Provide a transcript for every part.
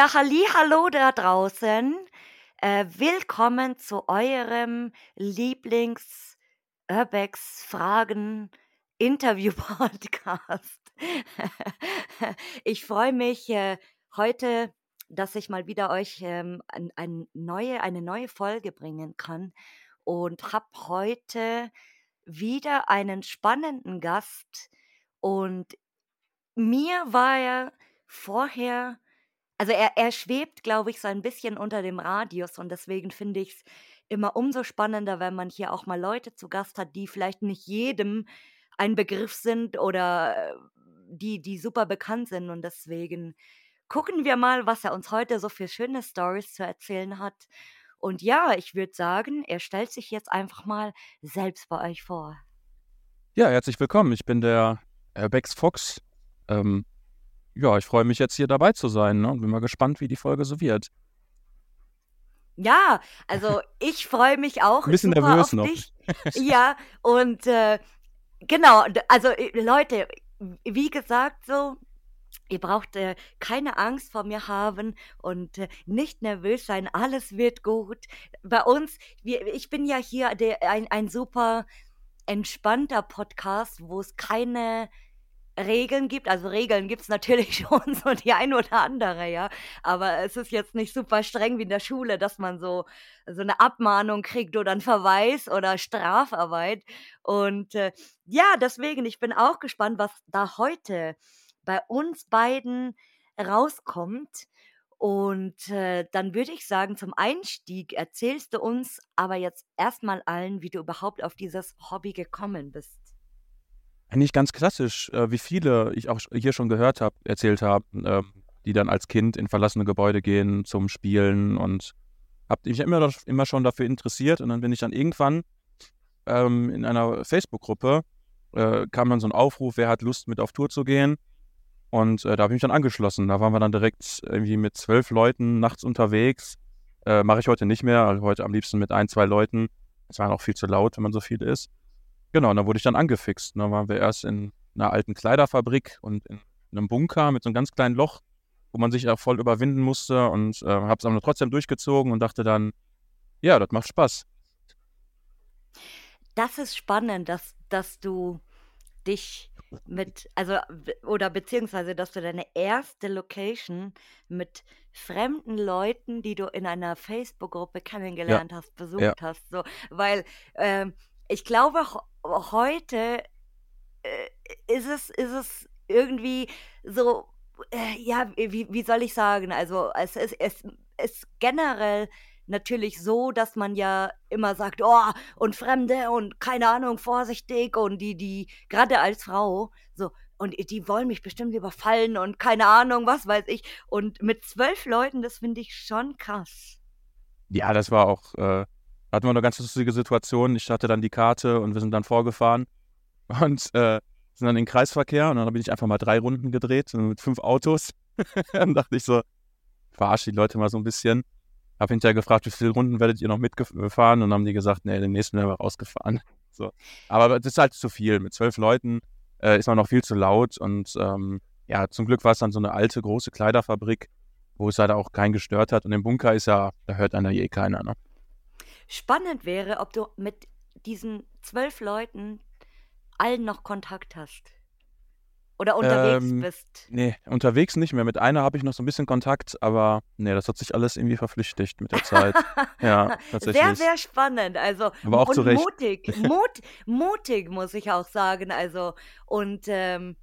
Ja, halli, hallo da draußen. Äh, willkommen zu eurem Lieblings Urbex Fragen Interview Podcast. ich freue mich äh, heute, dass ich mal wieder euch ähm, ein, ein neue, eine neue Folge bringen kann und habe heute wieder einen spannenden Gast und mir war er vorher also er er schwebt, glaube ich, so ein bisschen unter dem Radius und deswegen finde ich es immer umso spannender, wenn man hier auch mal Leute zu Gast hat, die vielleicht nicht jedem ein Begriff sind oder, äh, die die super bekannt sind und deswegen gucken wir mal, was er uns heute so für schöne Stories zu erzählen hat. Und ja, ich würde sagen, er stellt sich jetzt einfach mal selbst bei euch vor. Ja, herzlich willkommen. Ich bin der, Bex Fox. Ähm, ja, ich freue mich jetzt hier dabei zu sein, ne, und bin mal gespannt, wie die Folge so wird. Ja, also ich freue mich auch 'N bisschen nervös noch. dich. Ja, und, äh, genau, also, äh, Leute, wie gesagt so, ihr braucht, äh, keine Angst vor mir haben und, äh, nicht nervös sein, alles wird gut. Bei uns wir ich bin ja hier der ein ein super entspannter Podcast, wo es keine Regeln gibt. Also, Regeln gibt's natürlich schon so die ein oder andere, ja, aber es ist jetzt nicht super streng wie in der Schule, dass man so so 'ne Abmahnung kriegt oder 'n Verweis oder Strafarbeit. Und, äh, ja, deswegen, ich bin auch gespannt, was da heute bei uns beiden rauskommt. Und, äh, dann würde ich sagen, zum Einstieg erzählst du uns aber jetzt erst mal allen, wie du überhaupt auf dieses Hobby gekommen bist. Eigentlich ganz klassisch, äh, wie viele ich auch hier schon gehört habe erzählt haben, ähm, die dann als Kind in verlassene Gebäude gehen zum Spielen und habe mich immer immer schon dafür interessiert und dann bin ich dann irgendwann, ähm, in einer Facebook-Gruppe, äh, kam dann so 'n Aufruf: „Wer hat Lust, mit auf Tour zu gehen?“ Und, äh, da habe ich mich dann angeschlossen. Da waren wir dann direkt irgendwie mit 12 Leuten nachts unterwegs. Äh, mache ich heute nicht mehr, also heute am liebsten mit 1, 2 Leuten. Es war auch viel zu laut, wenn man so viel ist. Genau, und dann wurde ich dann angefixt. Und dann waren wir erst in 'ner alten Kleiderfabrik und in 'nem Bunker mit so 'nem ganz kleinen Loch, wo man sich auch voll überwinden musste und, äh, habe es aber trotzdem durchgezogen und dachte dann: „Ja, das macht Spaß.“ Das ist spannend, dass dass du dich mit also, oder beziehungsweise, dass du deine erste Location mit fremden Leuten, die du in einer Facebook-Gruppe Ja, kennengelernt hast, ja. besucht hast, so. Weil, ähm, ich glaube, ho heute, äh, ist es ist es irgendwie so, äh, ja, wie wie soll ich sagen? Also, es ist es ist generell natürlich so, dass man ja immer sagt: „Oh, und Fremde und keine Ahnung, vorsichtig und die die“ grade als Frau so: „Und die wollen mich bestimmt überfallen und keine Ahnung, was weiß ich.“ Und mit 12 Leuten, das finde ich schon krass. Ja, das war auch äh, hatten wir 'ne ganz lustige Situation. Ich hatte dann die Karte und wir sind dann vorgefahren und, äh, sind dann in Kreisverkehr und dann bin ich einfach mal 3 Runden gedreht, mit 5 Autos. Dann dachte ich so: „Verarsche die Leute mal so 'n bisschen.“ Habe hinterher gefragt: „Wie viele Runden werdet ihr noch mitgef äh, fahren?“ Und dann haben die gesagt: „Ne, den nächsten werden wir rausgefahren.“ So. Aber das ist halt zu viel. Mit 12 Leuten, äh, ist man noch viel zu laut und, ähm, ja, zum Glück war's dann so 'ne alte, große Kleiderfabrik, wo es halt auch keinen gestört hat. Und im Bunker ist ja da hört einen ja eh keiner, ne? Spannend wäre, ob du mit diesen 12 Leuten allen noch Kontakt hast oder unterwegs Ähm, bist. ne, unterwegs nicht mehr. Mit einer habe ich noch so 'n bisschen Kontakt, aber ne, das hat sich alles irgendwie verflüchtigt mit der Zeit. Ja, Sehr, tatsächlich. sehr spannend, also Aber auch zu und Recht. mutig. Mut mutig, muss ich auch sagen, also und, ähm,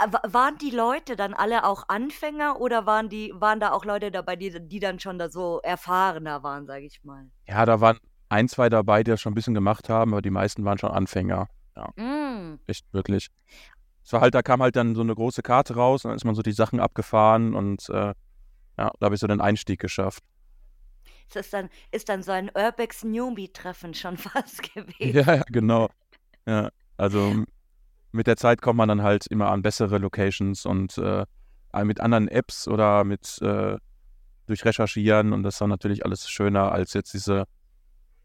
waren die Leute dann alle auch Anfänger oder waren die waren da auch Leute dabei, die die dann schon da so erfahrener waren, sage ich mal? Ja, da waren 1, 2 dabei, die das schon 'n bisschen gemacht haben, aber die meisten waren schon Anfänger. Ja. Hm. Echt wirklich. Es war halt da kam halt dann so 'ne große Karte raus und dann ist man so die Sachen abgefahren und, äh, ja, da habe ich so den Einstieg geschafft. Es ist dann ist dann so ein Urbex Newbie-Treffen schon fast gewesen. Ja, ja, genau. Ja, also, mit der Zeit kommt man dann halt immer an bessere Locations und, äh, mit anderen Apps oder mit, äh durch Recherchieren und das war natürlich alles schöner als jetzt diese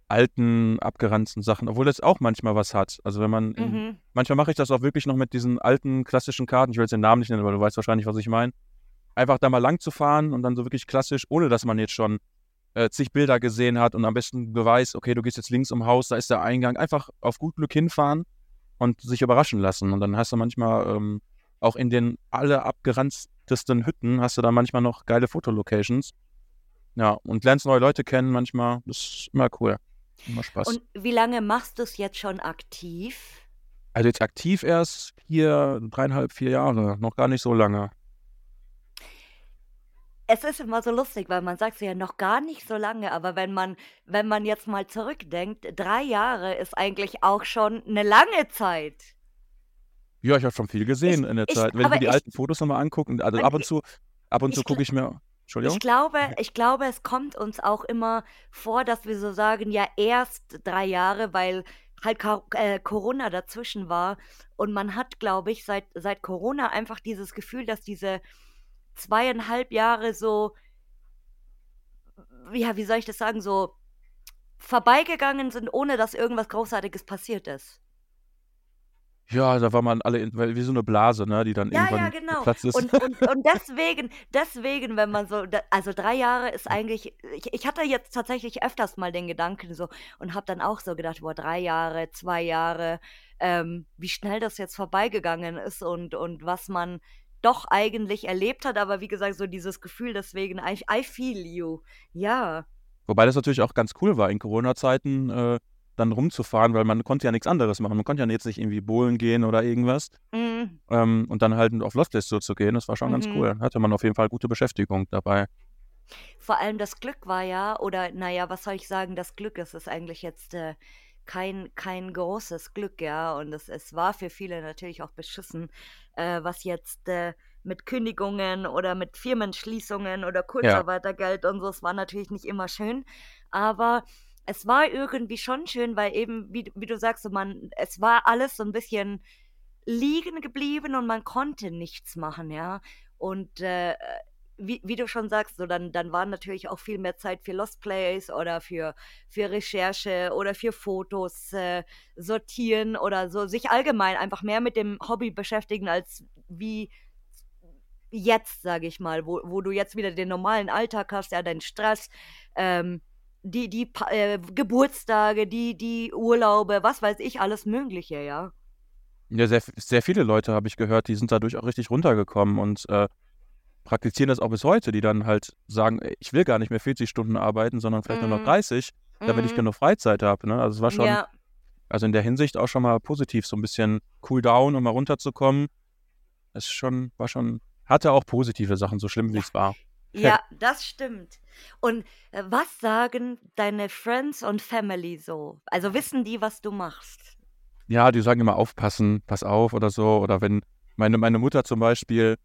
alten, abgeranzten Sachen, obwohl das auch manchmal was hat. Also, wenn man in Mhm. manchmal mache ich das auch wirklich noch mit diesen alten klassischen Karten. Ich will jetzt den Namen nicht nennen, aber du weißt wahrscheinlich, was ich meine. einfach da mal lang zu fahren und dann so wirklich klassisch, ohne dass man jetzt schon äh, zig Bilder gesehen hat und am besten beweist, okay, du gehst jetzt links um Haus, da ist der Eingang, einfach auf gut Glück hinfahren und sich überraschen lassen. Und dann hast du manchmal ähm, auch in den alle abgeranztesten Hütten hast du da manchmal noch geile Fotolocations. Ja, und lernst neue Leute kennen manchmal. Das ist immer cool. Immer Spaß. Und wie lange machst du es jetzt schon aktiv? Also jetzt aktiv erst vier, dreieinhalb, vier Jahre. Noch gar nicht so lange. Es ist immer so lustig, weil man sagt so ja noch gar nicht so lange, aber wenn man, wenn man jetzt mal zurückdenkt, drei Jahre ist eigentlich auch schon eine lange Zeit. Ja, ich habe schon viel gesehen Ich, in der ich, Zeit. Wenn ich mir die ich, alten Fotos nochmal angucke, also ab und ich, zu, ab und zu ich, gucke ich mir. ich Entschuldigung? glaube, ich glaube, es kommt uns auch immer vor, dass wir so sagen, ja, erst drei Jahre, weil halt äh, Corona dazwischen war. Und man hat, glaube ich, seit, seit Corona einfach dieses Gefühl, dass diese zweieinhalb Jahre so, ja, wie soll ich das sagen, so vorbeigegangen sind, ohne dass irgendwas Großartiges passiert ist. Ja, da war man alle in, weil- wie so eine Blase, ne, die dann Ja, ja, irgendwann genau. geplatzt ist. Und, und, und deswegen, deswegen, wenn man so, also drei Jahre ist eigentlich, ich, ich hatte jetzt tatsächlich öfters mal den Gedanken so und habe dann auch so gedacht, boah, drei Jahre, zwei Jahre, ähm, wie schnell das jetzt vorbeigegangen ist und, und was man doch eigentlich erlebt hat, aber wie gesagt, so dieses Gefühl, deswegen, I, I feel you. Ja. Wobei das natürlich auch ganz cool war, in Corona-Zeiten äh, dann rumzufahren, weil man konnte ja nichts anderes machen. Man konnte ja jetzt nicht irgendwie bowlen gehen oder irgendwas. Mm, Ähm, und dann halt auf Lost Place so zu gehen, das war schon ganz mhm. cool. Hatte man auf jeden Fall gute Beschäftigung dabei. Vor allem das Glück war ja, oder naja, was soll ich sagen, das Glück ist es eigentlich jetzt äh, kein, kein großes Glück, ja. Und es, es war für viele natürlich auch beschissen, äh, was jetzt äh, mit Kündigungen oder mit Firmenschließungen oder Ja, Kurzarbeitergeld und so, es war natürlich nicht immer schön. Aber es war irgendwie schon schön, weil eben, wie, du- wie du sagst, so man, es war alles so ein bisschen liegen geblieben und man konnte nichts machen, ja. Und äh, wie, wie du schon sagst, so dann, dann war natürlich auch viel mehr Zeit für Lost Plays oder für, für Recherche oder für Fotos äh, sortieren oder so, sich allgemein einfach mehr mit dem Hobby beschäftigen, als wie jetzt, sage ich mal, wo, wo du jetzt wieder den normalen Alltag hast, ja, deinen Stress, ähm, die, die äh, Geburtstage, die, die Urlaube, was weiß ich, alles Mögliche, ja. ja sehr, sehr viele Leute habe ich gehört, die sind dadurch auch richtig runtergekommen und äh, praktizieren das auch bis heute, die dann halt sagen, ey, ich will gar nicht mehr 40 Stunden arbeiten, sondern vielleicht nur noch Mhm. 30, damit ich Mhm. genug Freizeit habe. Ne? Also es war schon, Ja, also in der Hinsicht auch schon mal positiv, so ein bisschen cool down und mal runterzukommen. Es schon, war schon, hatte auch positive Sachen, so schlimm wie es war. Ja, das stimmt. Und äh, was sagen deine Friends und Family so? Also wissen die, was du machst? Ja, die sagen immer aufpassen, pass auf oder so. Oder wenn meine, meine Mutter zum Beispiel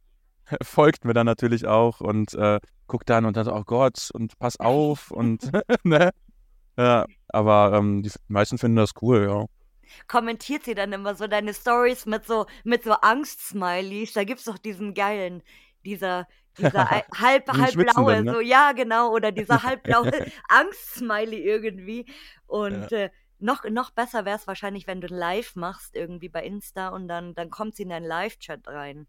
folgt mir dann natürlich auch und äh, guckt dann und dann so, oh Gott, und pass auf und ne? Ja, aber ähm, die meisten finden das cool, ja. Kommentiert sie dann immer so deine Stories mit so mit so Angst-Smileys? Da gibt's doch diesen geilen, dieser dieser halb halbblaue, schwitzenden, ne? so ja genau, oder dieser halbblaue Angst-Smiley irgendwie. Ja. Und äh, noch noch besser wäre es wahrscheinlich, wenn du live machst irgendwie bei Insta und dann dann kommt sie in deinen Live-Chat rein.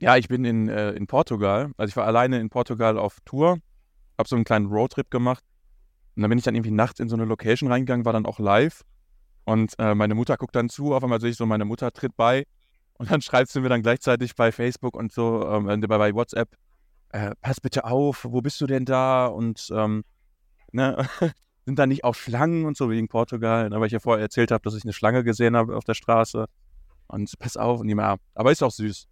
Ja, ich bin in, äh, in Portugal. Also ich war alleine in Portugal auf Tour, habe so einen kleinen Roadtrip gemacht. Und dann bin ich dann irgendwie nachts in so eine Location reingegangen, war dann auch live. Und äh, meine Mutter guckt dann zu, auf einmal sehe ich so, meine Mutter tritt bei. Und dann schreibt sie mir dann gleichzeitig bei Facebook und so, ähm, äh, bei, WhatsApp, äh, pass bitte auf, wo bist du denn da? Und ähm, ne, sind da nicht auch Schlangen und so wegen Portugal? Ne, Weil ich ja vorher erzählt habe, dass ich eine Schlange gesehen habe auf der Straße. Und pass auf, und die mal, aber ist auch süß.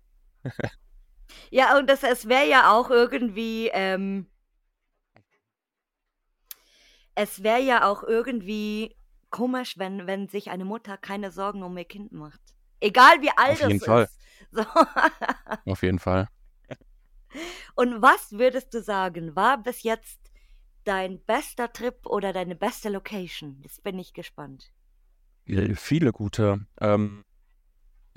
Ja, und das, es wäre ja auch irgendwie, ähm, es wäre ja auch irgendwie komisch, wenn, wenn sich eine Mutter keine Sorgen um ihr Kind macht. Egal wie alt Auf jeden es Fall. ist. So. Auf jeden Fall. Und was würdest du sagen, war bis jetzt dein bester Trip oder deine beste Location? Jetzt bin ich gespannt. Ja, Viele gute. Ähm,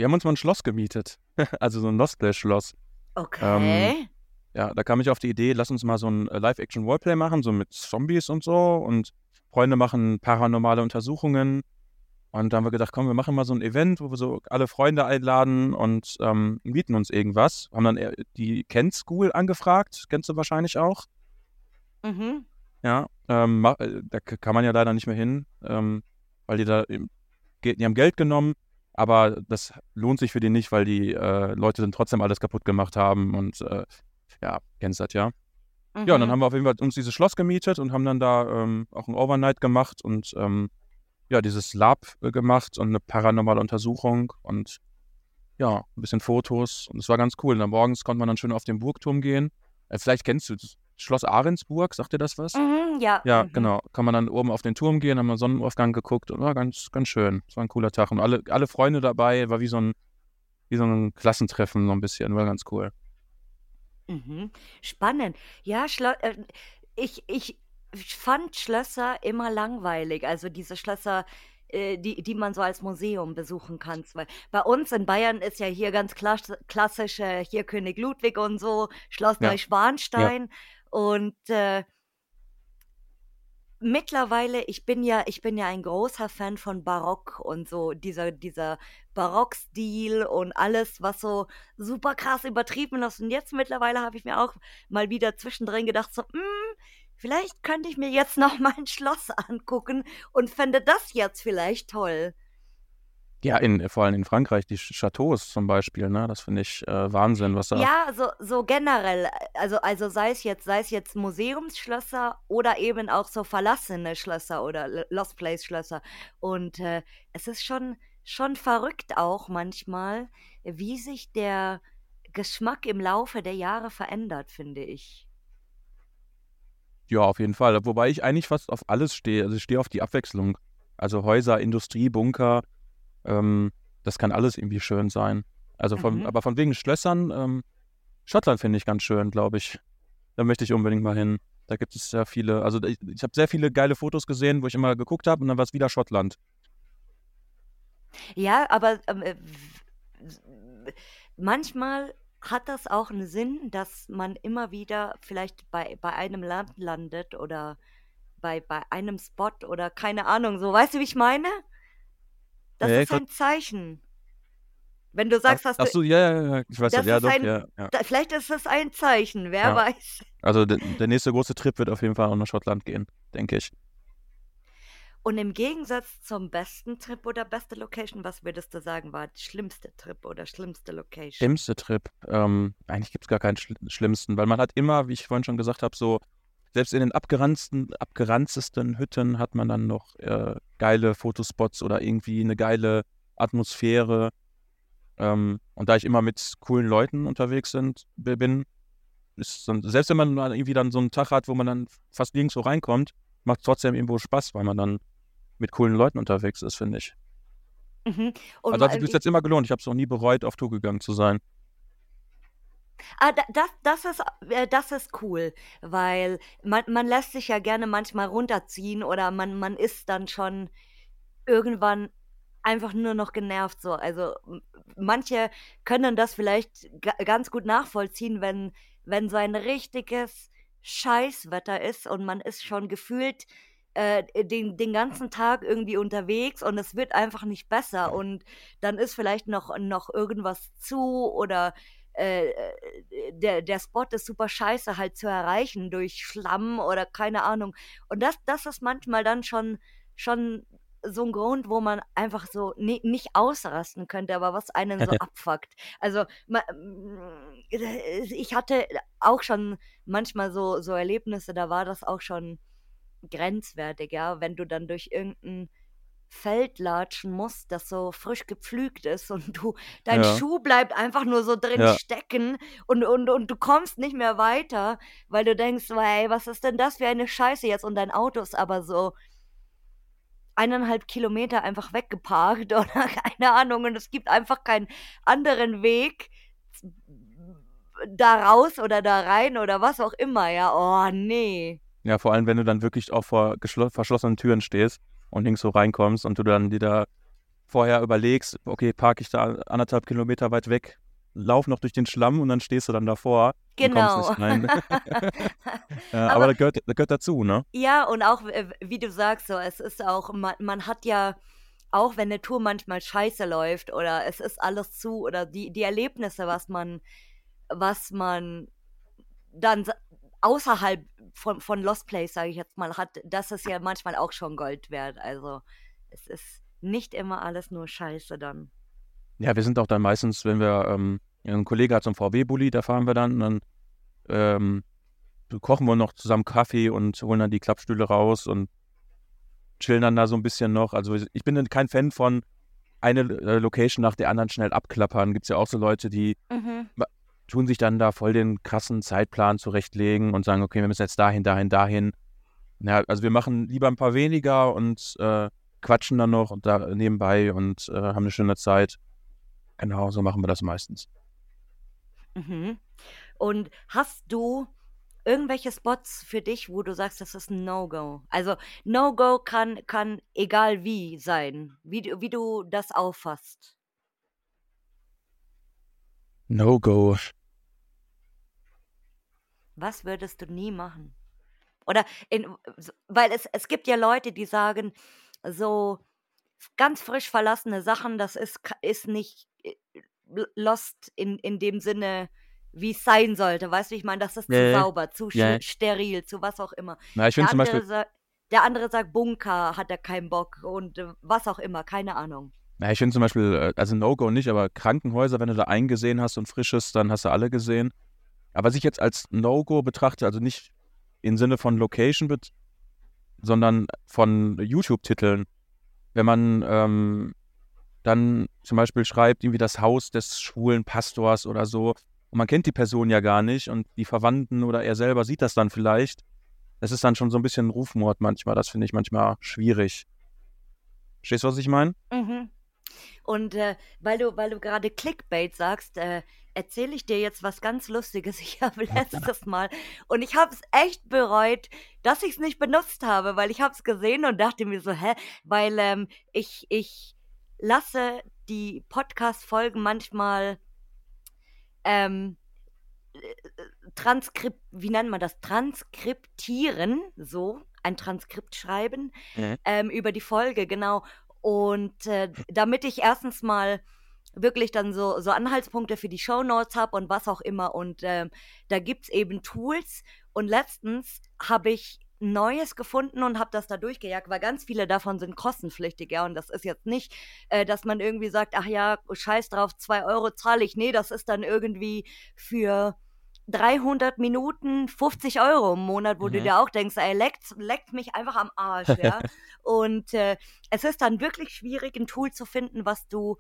wir haben uns mal ein Schloss gemietet. Also so ein Lost Place Schloss. Ähm, Okay. ja, da kam ich auf die Idee, lass uns mal so ein äh, Live-Action-Roleplay machen, so mit Zombies und so. Und Freunde machen paranormale Untersuchungen. Und da haben wir gedacht, komm, wir machen mal so ein Event, wo wir so alle Freunde einladen und ähm, mieten uns irgendwas. Haben dann die Kent School angefragt, kennst du wahrscheinlich auch. Mhm. Ja, ähm, äh, da kann man ja leider nicht mehr hin, ähm, weil die da, die haben Geld genommen, aber das lohnt sich für die nicht, weil die äh, Leute dann trotzdem alles kaputt gemacht haben und äh, ja, kennst das ja. Mhm. Ja, und dann mhm. haben wir auf jeden Fall uns dieses Schloss gemietet und haben dann da ähm, auch ein Overnight gemacht und ähm, ja, dieses Lab äh, gemacht und eine paranormale Untersuchung und ja, ein bisschen Fotos und es war ganz cool. Und dann morgens konnte man dann schön auf den Burgturm gehen. Äh, vielleicht kennst du das Schloss Ahrensburg, sagt dir das was? Mhm, ja. Ja, mhm. genau. Kann man dann oben auf den Turm gehen, haben wir Sonnenaufgang geguckt und war ganz, ganz schön. Es war ein cooler Tag und alle, alle Freunde dabei, war wie so ein, wie so ein Klassentreffen so ein bisschen, war ganz cool. Mhm. Spannend. Ja, Schlo äh, ich, ich fand Schlösser immer langweilig, also diese Schlösser, äh, die die man so als Museum besuchen kann. weil bei uns in Bayern ist ja hier ganz klass klassisch, hier König Ludwig und so, Schloss Ja, ja. Und, äh mittlerweile ich bin ja ich bin ja ein großer Fan von Barock und so dieser dieser Barockstil und alles, was so super krass übertrieben ist und jetzt mittlerweile habe ich mir auch mal wieder zwischendrin gedacht so: „Hm, vielleicht könnte ich mir jetzt noch mal ein Schloss angucken und fände das jetzt vielleicht toll. Ja, in, vor allem in Frankreich, die Chateaus zum Beispiel, ne? Das finde ich äh, Wahnsinn, was da. Ja, so, so generell, also, also sei es jetzt, sei es jetzt Museumsschlösser oder eben auch so verlassene Schlösser oder Lost Place Schlösser. Und äh, es ist schon, schon verrückt auch manchmal, wie sich der Geschmack im Laufe der Jahre verändert, finde ich. Ja, auf jeden Fall. Wobei ich eigentlich fast auf alles stehe. Also ich stehe auf die Abwechslung. Also Häuser, Industrie, Bunker, ähm, das kann alles irgendwie schön sein. Also von, mhm. aber von wegen Schlössern, ähm, Schottland finde ich ganz schön, glaube ich. Da möchte ich unbedingt mal hin. Da gibt es sehr viele, also ich, ich habe sehr viele geile Fotos gesehen, wo ich immer geguckt habe und dann war es wieder Schottland. Ja, aber ähm, äh, manchmal hat das auch einen Sinn, dass man immer wieder vielleicht bei bei einem Land landet oder bei bei einem Spot oder keine Ahnung, so, weißt du, wie ich meine? Das Ja, ist ein Zeichen. Wenn du sagst, hast ach du so, ja, ja, ja, ich weiß das ja, ist doch, ein ja, ja, da vielleicht ist es ein Zeichen, wer ja. weiß. Also der, der nächste große Trip wird auf jeden Fall auch nach Schottland gehen, denke ich. Und im Gegensatz zum besten Trip oder beste Location, was würdest du sagen, war der schlimmste Trip oder schlimmste Location? Schlimmste Trip. Ähm, eigentlich gibt es gar keinen schl schlimmsten, weil man hat immer, wie ich vorhin schon gesagt habe, so, selbst in den abgeranzten, abgeranztesten Hütten hat man dann noch äh, geile Fotospots oder irgendwie eine geile Atmosphäre. Ähm, und da ich immer mit coolen Leuten unterwegs sind, bin, ist dann, selbst wenn man irgendwie dann so einen Tag hat, wo man dann fast nirgendwo reinkommt, macht es trotzdem irgendwo Spaß, weil man dann mit coolen Leuten unterwegs ist, finde ich. Mhm. also hat sich bis jetzt immer gelohnt. Ich habe es noch nie bereut, auf Tour gegangen zu sein. Ah, das, das, ist, äh, das ist cool, weil man, man lässt sich ja gerne manchmal runterziehen oder man, man ist dann schon irgendwann einfach nur noch genervt so. Also manche können das vielleicht ganz gut nachvollziehen, wenn, wenn so ein richtiges Scheißwetter ist und man ist schon gefühlt äh, den, den ganzen Tag irgendwie unterwegs und es wird einfach nicht besser und dann ist vielleicht noch, noch irgendwas zu oder äh, äh, der, der Spot ist super scheiße halt zu erreichen durch Schlamm oder keine Ahnung. Und das, das ist manchmal dann schon, schon so ein Grund, wo man einfach so nie, nicht ausrasten könnte, aber was einen so abfuckt. Also ich hatte auch schon manchmal so, so Erlebnisse, da war das auch schon grenzwertig, ja, wenn du dann durch irgendein Feld latschen musst, das so frisch gepflügt ist und du, dein Ja. Schuh bleibt einfach nur so drin Ja. stecken und, und, und du kommst nicht mehr weiter, weil du denkst, so, ey, was ist denn das für eine Scheiße jetzt? Und dein Auto ist aber so eineinhalb Kilometer einfach weggeparkt oder keine Ahnung und es gibt einfach keinen anderen Weg da raus oder da rein oder was auch immer, ja. Oh, nee. Ja, vor allem, wenn du dann wirklich auch vor verschlossenen Türen stehst und links so reinkommst und du dann dir da vorher überlegst, okay, parke ich da anderthalb Kilometer weit weg, lauf noch durch den Schlamm und dann stehst du dann davor genau. und kommst genau. nicht rein. ja, aber, aber das, gehört, das gehört dazu, ne? Ja, und auch, wie du sagst, so, es ist auch, man, man hat ja auch wenn eine Tour manchmal scheiße läuft oder es ist alles zu oder die, die Erlebnisse, was man, was man dann außerhalb von, von Lost Place, sage ich jetzt mal, hat, das ist ja manchmal auch schon Gold wert. Also es ist nicht immer alles nur Scheiße dann. Ja, wir sind auch dann meistens, wenn wir, ähm, ein Kollege hat so einen VW-Bully, da fahren wir dann, dann ähm, kochen wir noch zusammen Kaffee und holen dann die Klappstühle raus und chillen dann da so ein bisschen noch. Also ich bin kein Fan von eine äh, Location nach der anderen schnell abklappern. Gibt es ja auch so Leute, die mhm. Tun sich dann da voll den krassen Zeitplan zurechtlegen und sagen, okay, wir müssen jetzt dahin, dahin, dahin. Ja, also wir machen lieber ein paar weniger und äh, quatschen dann noch und da nebenbei und äh, haben eine schöne Zeit. Genau, so machen wir das meistens. Mhm. Und hast du irgendwelche Spots für dich, wo du sagst, das ist ein No-Go? Also No-Go kann, kann egal wie sein, wie, wie du das auffasst. No-Go. Was würdest du nie machen? Oder in, weil es, es gibt ja Leute, die sagen, so ganz frisch verlassene Sachen, das ist, ist nicht äh, lost in, in dem Sinne, wie es sein sollte. Weißt du, ich meine, das ist zu sauber, zu ja. steril, zu was auch immer. Na, ich finde zum Beispiel. der andere sagt Bunker, hat er keinen Bock und äh, was auch immer, keine Ahnung. Na, ich finde zum Beispiel, äh, also No-Go nicht, aber Krankenhäuser, wenn du da eingesehen hast und frisches, dann hast du alle gesehen. Aber was ich jetzt als No-Go betrachte, also nicht im Sinne von Location, sondern von YouTube-Titeln. Wenn man ähm, dann zum Beispiel schreibt, irgendwie das Haus des schwulen Pastors oder so, und man kennt die Person ja gar nicht und die Verwandten oder er selber sieht das dann vielleicht. Das ist dann schon so ein bisschen Rufmord manchmal. Das finde ich manchmal schwierig. Verstehst du, was ich meine? Mhm. Und äh, weil du, weil du gerade Clickbait sagst, äh, erzähle ich dir jetzt was ganz Lustiges. Ich habe letztes Mal und ich habe es echt bereut, dass ich es nicht benutzt habe, weil ich habe es gesehen und dachte mir so, hä, weil ähm, ich ich lasse die Podcast-Folgen manchmal ähm, Transkript, wie nennt man das? Transkriptieren, so, ein Transkript schreiben mhm. ähm, über die Folge, genau. Und äh, damit ich erstens mal wirklich dann so, so Anhaltspunkte für die Show Notes habe und was auch immer. Und äh, da gibt es eben Tools. Und letztens habe ich Neues gefunden und habe das da durchgejagt, weil ganz viele davon sind kostenpflichtig, ja. Und das ist jetzt nicht, äh, dass man irgendwie sagt, ach ja, scheiß drauf, zwei Euro zahle ich. Nee, das ist dann irgendwie für 300 Minuten 50 Euro im Monat, wo mhm. du dir auch denkst, ey, leckt, leckt mich einfach am Arsch, ja. und äh, es ist dann wirklich schwierig, ein Tool zu finden, was du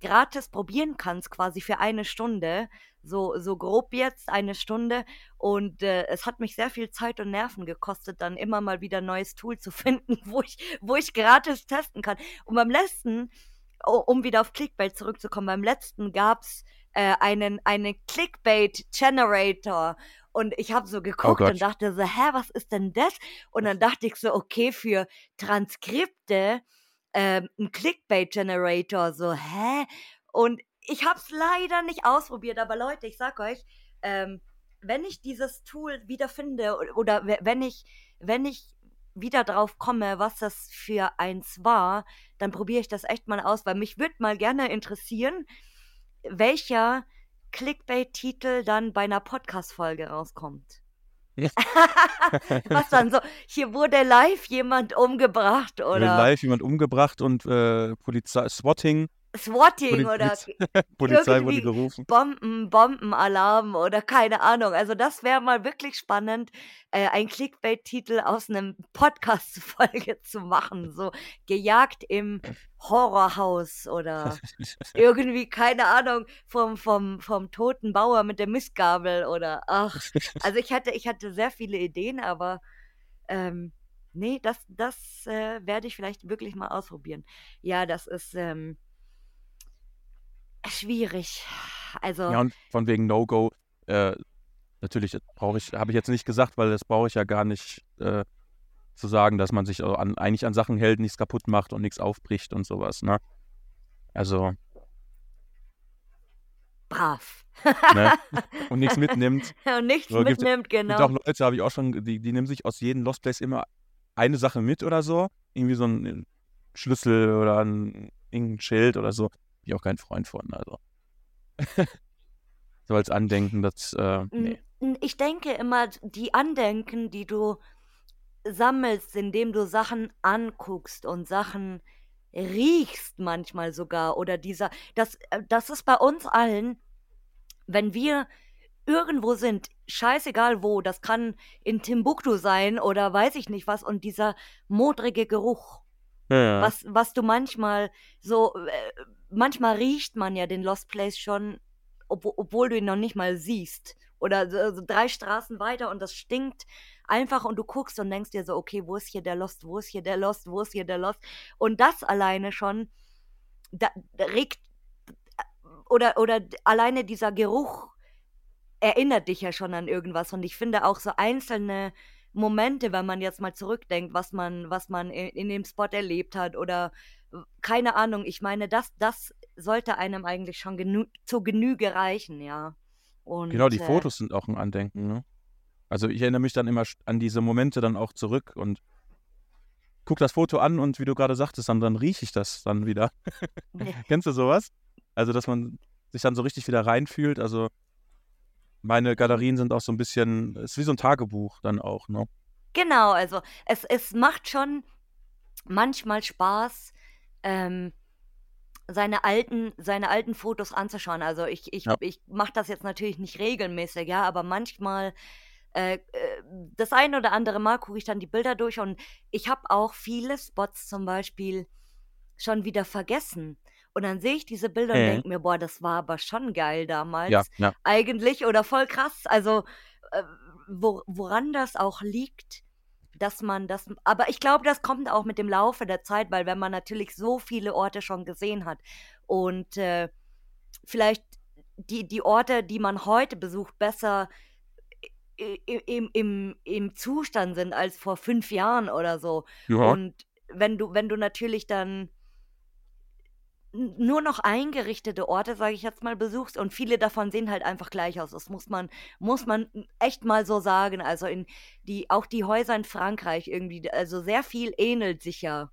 gratis probieren kannst, quasi für eine Stunde. So, so grob jetzt eine Stunde. Und äh, es hat mich sehr viel Zeit und Nerven gekostet, dann immer mal wieder ein neues Tool zu finden, wo ich, wo ich gratis testen kann. Und beim letzten, um wieder auf Clickbait zurückzukommen, beim letzten gab es äh, einen, einen Clickbait-Generator. Und ich habe so oh geguckt oh und dachte so, hä, was ist denn das? Und dann dachte ich so, okay, für Transkripte ähm, ein Clickbait-Generator. So, hä? Und ich habe es leider nicht ausprobiert, aber Leute, ich sag euch, ähm, wenn ich dieses Tool wiederfinde oder wenn ich, wenn ich wieder drauf komme, was das für eins war, dann probiere ich das echt mal aus, weil mich würde mal gerne interessieren, welcher Clickbait-Titel dann bei einer Podcast-Folge rauskommt. Was dann so, hier wurde live jemand umgebracht oder? Wurde live jemand umgebracht und äh, Polizei, Swatting Swatting Poli oder Polizei wurde gerufen. Bomben, Bombenalarm oder keine Ahnung. Also das wäre mal wirklich spannend, äh, ein Clickbait-Titel aus einem Podcast-Folge zu machen. So gejagt im Horrorhaus oder irgendwie, keine Ahnung, vom, vom, vom toten Bauer mit der Mistgabel oder ach. Also ich hatte, ich hatte sehr viele Ideen, aber ähm, nee, das, das äh, werde ich vielleicht wirklich mal ausprobieren. Ja, das ist. Ähm, Schwierig. Also. Ja, und von wegen No-Go, äh, natürlich brauche ich, habe ich jetzt nicht gesagt, weil das brauche ich ja gar nicht äh, zu sagen, dass man sich an, eigentlich an Sachen hält, nichts kaputt macht und nichts aufbricht und sowas, ne? Also. Brav. ne? Und nichts mitnimmt. und nichts so, mitnimmt, genau. Auch Leute, habe ich auch schon, die, die nehmen sich aus jedem Lost Place immer eine Sache mit oder so. Irgendwie so ein Schlüssel oder ein, irgendein Schild oder so. Bin ich auch kein Freund von, also. so als Andenken, das, äh, nee. Ich denke immer, die Andenken, die du sammelst, indem du Sachen anguckst und Sachen riechst manchmal sogar oder dieser, das, äh, das ist bei uns allen, wenn wir irgendwo sind, scheißegal wo, das kann in Timbuktu sein oder weiß ich nicht was und dieser modrige Geruch, Ja, was, was du manchmal so, äh, manchmal riecht man ja den Lost Place schon, obwo- obwohl du ihn noch nicht mal siehst. Oder so drei Straßen weiter und das stinkt einfach und du guckst und denkst dir so, okay, wo ist hier der Lost, wo ist hier der Lost, wo ist hier der Lost? Und das alleine schon da, da regt oder oder alleine dieser Geruch erinnert dich ja schon an irgendwas. Und ich finde auch so einzelne Momente, wenn man jetzt mal zurückdenkt, was man was man in, in dem Spot erlebt hat oder keine Ahnung, ich meine, das das sollte einem eigentlich schon genü zur Genüge reichen, ja. Und Genau, die äh, Fotos sind auch ein Andenken, ne? Also ich erinnere mich dann immer an diese Momente dann auch zurück und guck das Foto an und wie du gerade sagtest, dann, dann rieche ich das dann wieder. Kennst du sowas? Also, dass man sich dann so richtig wieder reinfühlt. Also meine Galerien sind auch so ein bisschen, es ist wie so ein Tagebuch dann auch, ne? Genau, also es, es macht schon manchmal Spaß, ähm, seine alten, seine alten Fotos anzuschauen. Also ich, ich, Ja. ich mache das jetzt natürlich nicht regelmäßig, ja, aber manchmal äh, äh, das ein oder andere Mal gucke ich dann die Bilder durch und ich habe auch viele Spots zum Beispiel schon wieder vergessen. Und dann sehe ich diese Bilder und Mhm. denke mir, boah, das war aber schon geil damals Ja, ja. eigentlich oder voll krass. Also äh, wo, woran das auch liegt, dass man das, aber ich glaube, das kommt auch mit dem Laufe der Zeit, weil wenn man natürlich so viele Orte schon gesehen hat und äh, vielleicht die, die Orte, die man heute besucht, besser im, im, im Zustand sind als vor fünf Jahren oder so. Ja, Und wenn du, wenn du natürlich dann nur noch eingerichtete Orte, sage ich jetzt mal, besuchst und viele davon sehen halt einfach gleich aus. Das muss man, muss man echt mal so sagen. Also in die, auch die Häuser in Frankreich irgendwie, also sehr viel ähnelt sich ja.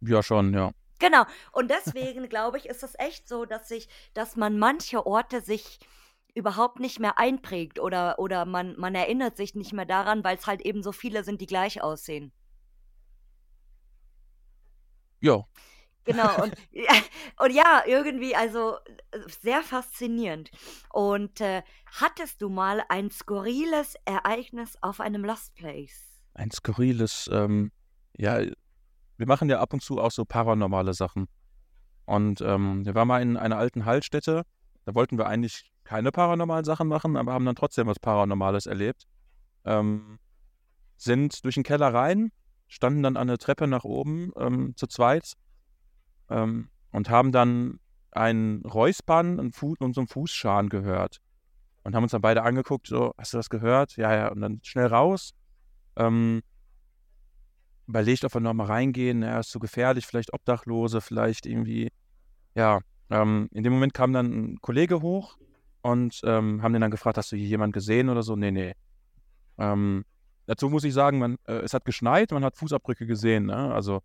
ja schon, ja. Genau. Und deswegen glaube ich, ist es echt so, dass sich, dass man manche Orte sich überhaupt nicht mehr einprägt oder, oder man, man erinnert sich nicht mehr daran, weil es halt eben so viele sind, die gleich aussehen. Ja, Genau, und, ja, und ja, irgendwie, also sehr faszinierend. Und äh, hattest du mal ein skurriles Ereignis auf einem Lost Place? ein skurriles, ähm, ja, wir machen ja ab und zu auch so paranormale Sachen. Und ähm, wir waren mal in einer alten Heilstätte, da wollten wir eigentlich keine paranormalen Sachen machen, aber haben dann trotzdem was Paranormales erlebt. Ähm, sind durch den Keller rein, standen dann an der Treppe nach oben ähm, zu zweit ähm, und haben dann ein Räuspern und, Fu und so einen Fußscharen gehört. Und haben uns dann beide angeguckt, so, hast du das gehört? Ja, ja, und dann schnell raus. Ähm, überlegt, ob wir nochmal reingehen, ja, ist zu gefährlich, vielleicht Obdachlose, vielleicht irgendwie, ja. Ähm, in dem Moment kam dann ein Kollege hoch und ähm, haben den dann gefragt, hast du hier jemand gesehen oder so? Nee, nee. Ähm, dazu muss ich sagen, man, äh, es hat geschneit, man hat Fußabdrücke gesehen, ne? Also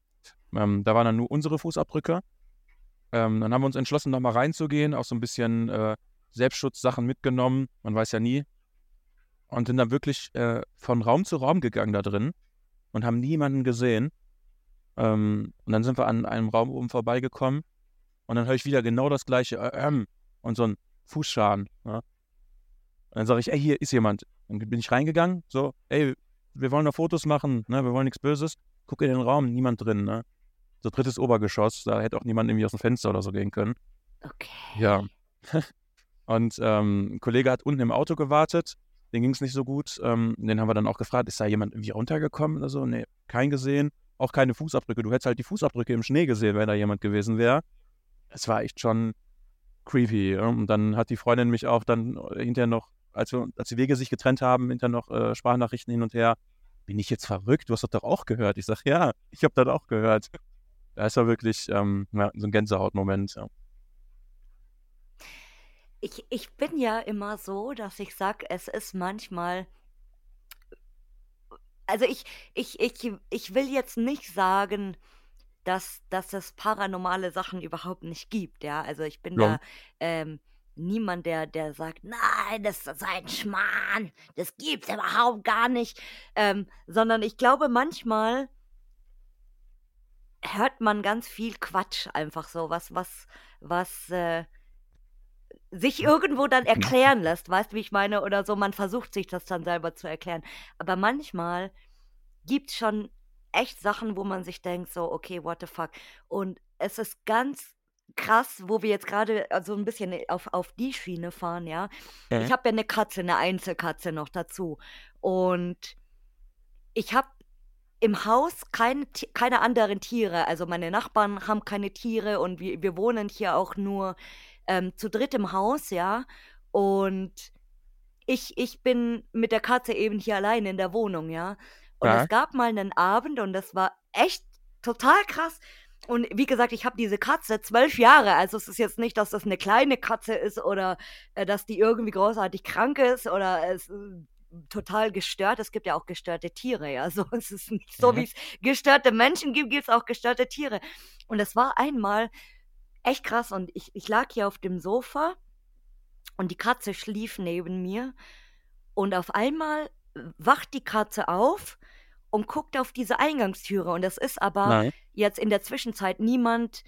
ähm, da waren dann nur unsere Fußabdrücke. Ähm, dann haben wir uns entschlossen, nochmal reinzugehen, auch so ein bisschen äh, Selbstschutzsachen mitgenommen, man weiß ja nie. Und sind dann wirklich äh, von Raum zu Raum gegangen da drin und haben niemanden gesehen. Ähm, und dann sind wir an einem Raum oben vorbeigekommen und dann höre ich wieder genau das gleiche äh, ähm, und so ein Fußscharen. Ja. Und dann sage ich, ey, hier ist jemand. Dann bin ich reingegangen, so, ey, wir wollen noch Fotos machen, ne, wir wollen nichts Böses. Guck in den Raum, niemand drin, ne. So drittes Obergeschoss, da hätte auch niemand irgendwie aus dem Fenster oder so gehen können. Okay. Ja. Und ähm, ein Kollege hat unten im Auto gewartet, den ging es nicht so gut. Ähm, den haben wir dann auch gefragt, ist da jemand irgendwie runtergekommen oder so? Nee, kein gesehen. Auch keine Fußabdrücke. Du hättest halt die Fußabdrücke im Schnee gesehen, wenn da jemand gewesen wäre. Es war echt schon creepy. ja. Und dann hat die Freundin mich auch dann hinterher noch, als, wir, als die Wege sich getrennt haben, hinterher noch äh, Sprachnachrichten hin und her. Bin ich jetzt verrückt? Du hast das doch auch gehört. Ich sage, ja, ich habe das auch gehört. Das war wirklich ähm, ja, so ein Gänsehautmoment. Ja. Ich, ich bin ja immer so, dass ich sage, es ist manchmal. Also ich, ich, ich, ich will jetzt nicht sagen, dass, dass es paranormale Sachen überhaupt nicht gibt, ja. Also ich bin Ja. da ähm, niemand, der, der sagt, nein, das ist ein Schmarrn, das gibt's überhaupt gar nicht. Ähm, sondern ich glaube, manchmal hört man ganz viel Quatsch einfach so, was, was, was äh, sich irgendwo dann erklären lässt, weißt du, wie ich meine? Oder so, man versucht sich das dann selber zu erklären. Aber manchmal gibt es schon echt Sachen, wo man sich denkt, so, okay, what the fuck. Und es ist ganz krass, wo wir jetzt gerade äh, so ein bisschen auf, auf die Schiene fahren, ja. Ich Mhm. habe ja eine Katze, eine Einzelkatze noch dazu. Und ich habe im Haus keine, Ti- keine anderen Tiere. Also meine Nachbarn haben keine Tiere und wir, wir wohnen hier auch nur ähm, zu dritt im Haus, ja. Und ich, ich bin mit der Katze eben hier allein in der Wohnung, ja. Und Ja. es gab mal einen Abend und das war echt total krass. Und wie gesagt, ich habe diese Katze zwölf Jahre. Also es ist jetzt nicht, dass das eine kleine Katze ist oder äh, dass die irgendwie großartig krank ist oder es äh, total gestört. Es gibt ja auch gestörte Tiere, ja. So, es ist nicht so, wie es gestörte Menschen gibt, gibt es auch gestörte Tiere. Und es war einmal echt krass und ich, ich lag hier auf dem Sofa und die Katze schlief neben mir und auf einmal wacht die Katze auf und guckt auf diese Eingangstüre und es ist aber Nein. jetzt in der Zwischenzeit niemand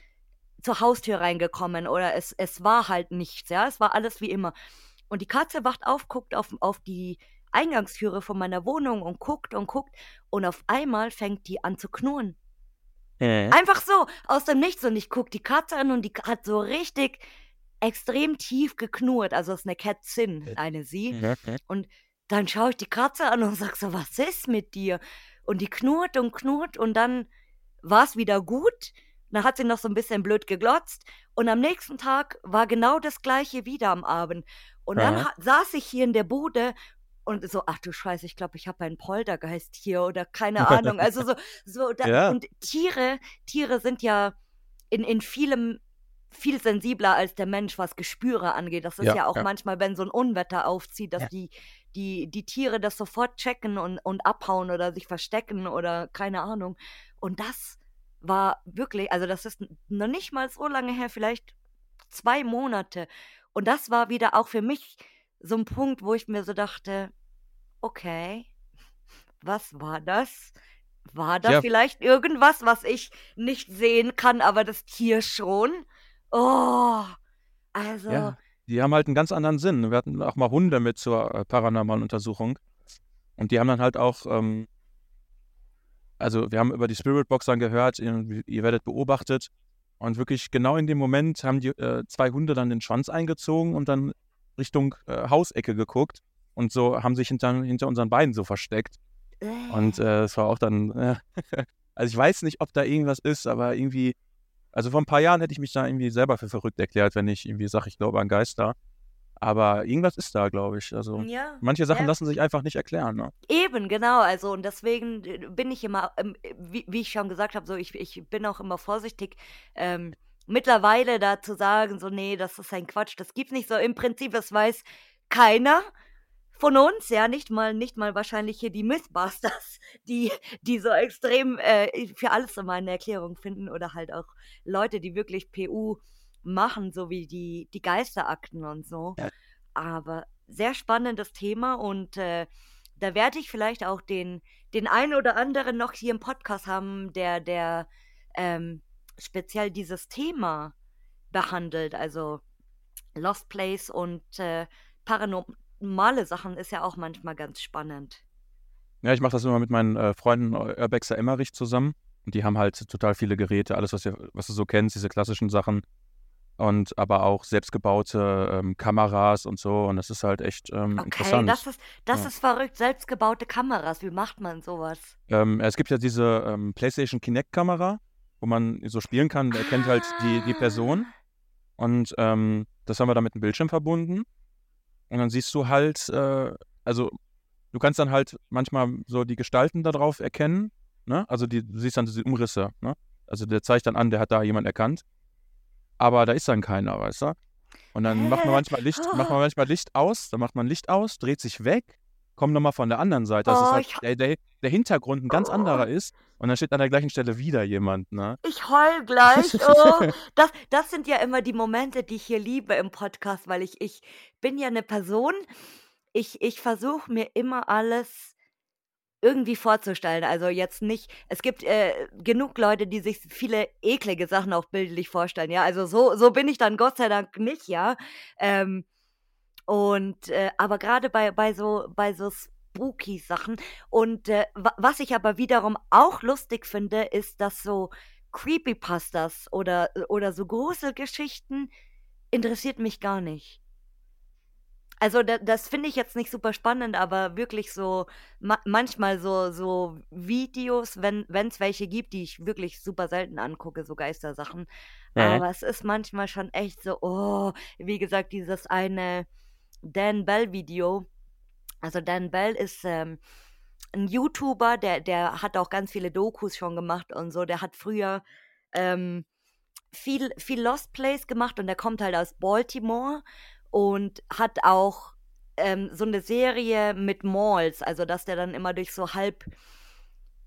zur Haustür reingekommen oder es, es war halt nichts, ja, es war alles wie immer. Und die Katze wacht auf, guckt auf, auf die Eingangstüre von meiner Wohnung und guckt und guckt und auf einmal fängt die an zu knurren. Mhm. Einfach so, aus dem Nichts. Und ich gucke die Katze an und die hat so richtig extrem tief geknurrt. Also es ist eine Kätzin, eine sie. Und dann schaue ich die Katze an und sage so, was ist mit dir? Und die knurrt und knurrt und dann war es wieder gut. Dann hat sie noch so ein bisschen blöd geglotzt. Und am nächsten Tag war genau das gleiche wieder am Abend. Und dann Ja. ha- saß ich hier in der Bude und so, ach du Scheiße, ich glaube, ich habe einen Poltergeist hier oder keine Ahnung. Also so, so da, Ja. und Tiere, Tiere sind ja in, in vielem viel sensibler als der Mensch, was Gespüre angeht. Das ist ja, Ja, auch manchmal, wenn so ein Unwetter aufzieht, dass die, die, die Tiere das sofort checken und, und abhauen oder sich verstecken oder keine Ahnung. Und das war wirklich, also das ist noch nicht mal so lange her, vielleicht zwei Monate. Und das war wieder auch für mich so ein Punkt, wo ich mir so dachte, okay, was war das? War das Ja. vielleicht irgendwas, was ich nicht sehen kann, aber das Tier schon? Oh, also, Ja, die haben halt einen ganz anderen Sinn. Wir hatten auch mal Hunde mit zur äh, paranormalen Untersuchung. Und die haben dann halt auch, ähm, also wir haben über die Spiritbox dann gehört, ihr, ihr werdet beobachtet. Und wirklich genau in dem Moment haben die äh, zwei Hunde dann den Schwanz eingezogen und dann Richtung äh, Hausecke geguckt. Und so haben sich hinter, hinter unseren Beinen so versteckt. Und äh, es war auch dann, äh, also ich weiß nicht, ob da irgendwas ist, aber irgendwie, also vor ein paar Jahren hätte ich mich da irgendwie selber für verrückt erklärt, wenn ich irgendwie sage, ich glaube an Geister. Aber irgendwas ist da, glaube ich. Also ja. manche Sachen Ja. lassen sich einfach nicht erklären. Ne? Eben, genau. Also, und deswegen äh, bin ich immer, ähm, wie, wie ich schon gesagt habe, so ich, ich bin auch immer vorsichtig, ähm, mittlerweile da zu sagen, so, nee, das ist ein Quatsch, das gibt's nicht so. Im Prinzip, das weiß keiner von uns, ja, nicht mal, nicht mal wahrscheinlich hier die Mythbusters, die, die so extrem äh, für alles immer eine Erklärung finden oder halt auch Leute, die wirklich PU machen, so wie die, die Geisterakten und so. Ja. Aber sehr spannendes Thema und äh, da werde ich vielleicht auch den, den einen oder anderen noch hier im Podcast haben, der, der ähm, speziell dieses Thema behandelt. Also Lost Place und äh, paranormale Sachen ist ja auch manchmal ganz spannend. Ja, ich mache das immer mit meinen äh, Freunden äh, Urbexer Emmerich zusammen. Und die haben halt total viele Geräte, alles, was, ihr, was du so kennst, diese klassischen Sachen. Und aber auch selbstgebaute ähm, Kameras und so. Und das ist halt echt ähm, Okay, interessant. das ist, das Ja. ist verrückt. Selbstgebaute Kameras, wie macht man sowas? Ähm, es gibt ja diese ähm, PlayStation Kinect-Kamera, wo man so spielen kann. Der erkennt halt die, die Person. Und ähm, das haben wir dann mit dem Bildschirm verbunden. Und dann siehst du halt, äh, also du kannst dann halt manchmal so die Gestalten da drauf erkennen. Ne? Also die, du siehst dann diese Umrisse. Ne? Also der zeigt dann an, der hat da jemand erkannt. Aber da ist dann keiner, weißt du? Und dann macht man manchmal Licht, macht man manchmal Licht aus, dann macht man Licht aus, dreht sich weg, kommt nochmal von der anderen Seite. Das ist Oh, halt, ich ha- der, der, der Hintergrund ein ganz anderer ist und dann steht an der gleichen Stelle wieder jemand, ne? Ich heul gleich. Oh, das, das sind ja immer die Momente, die ich hier liebe im Podcast, weil ich, ich bin ja eine Person, ich, ich versuche mir immer alles irgendwie vorzustellen. Also jetzt nicht, es gibt äh, genug Leute, die sich viele eklige Sachen auch bildlich vorstellen, ja. Also so, so bin ich dann Gott sei Dank nicht, ja. Ähm, und äh, aber gerade bei, bei so, bei so spooky Sachen. Und äh, was ich aber wiederum auch lustig finde, ist, dass so Creepypastas oder, oder so Gruselgeschichten interessiert mich gar nicht. Also da, das finde ich jetzt nicht super spannend, aber wirklich so ma manchmal so, so Videos, wenn es welche gibt, die ich wirklich super selten angucke, so Geistersachen. Ja. Aber es ist manchmal schon echt so, oh, wie gesagt, dieses eine Dan Bell Video. Also Dan Bell ist ähm, ein YouTuber, der, der hat auch ganz viele Dokus schon gemacht und so. Der hat früher ähm, viel, viel Lost Place gemacht und der kommt halt aus Baltimore und hat auch ähm, so eine Serie mit Malls, also dass der dann immer durch so halb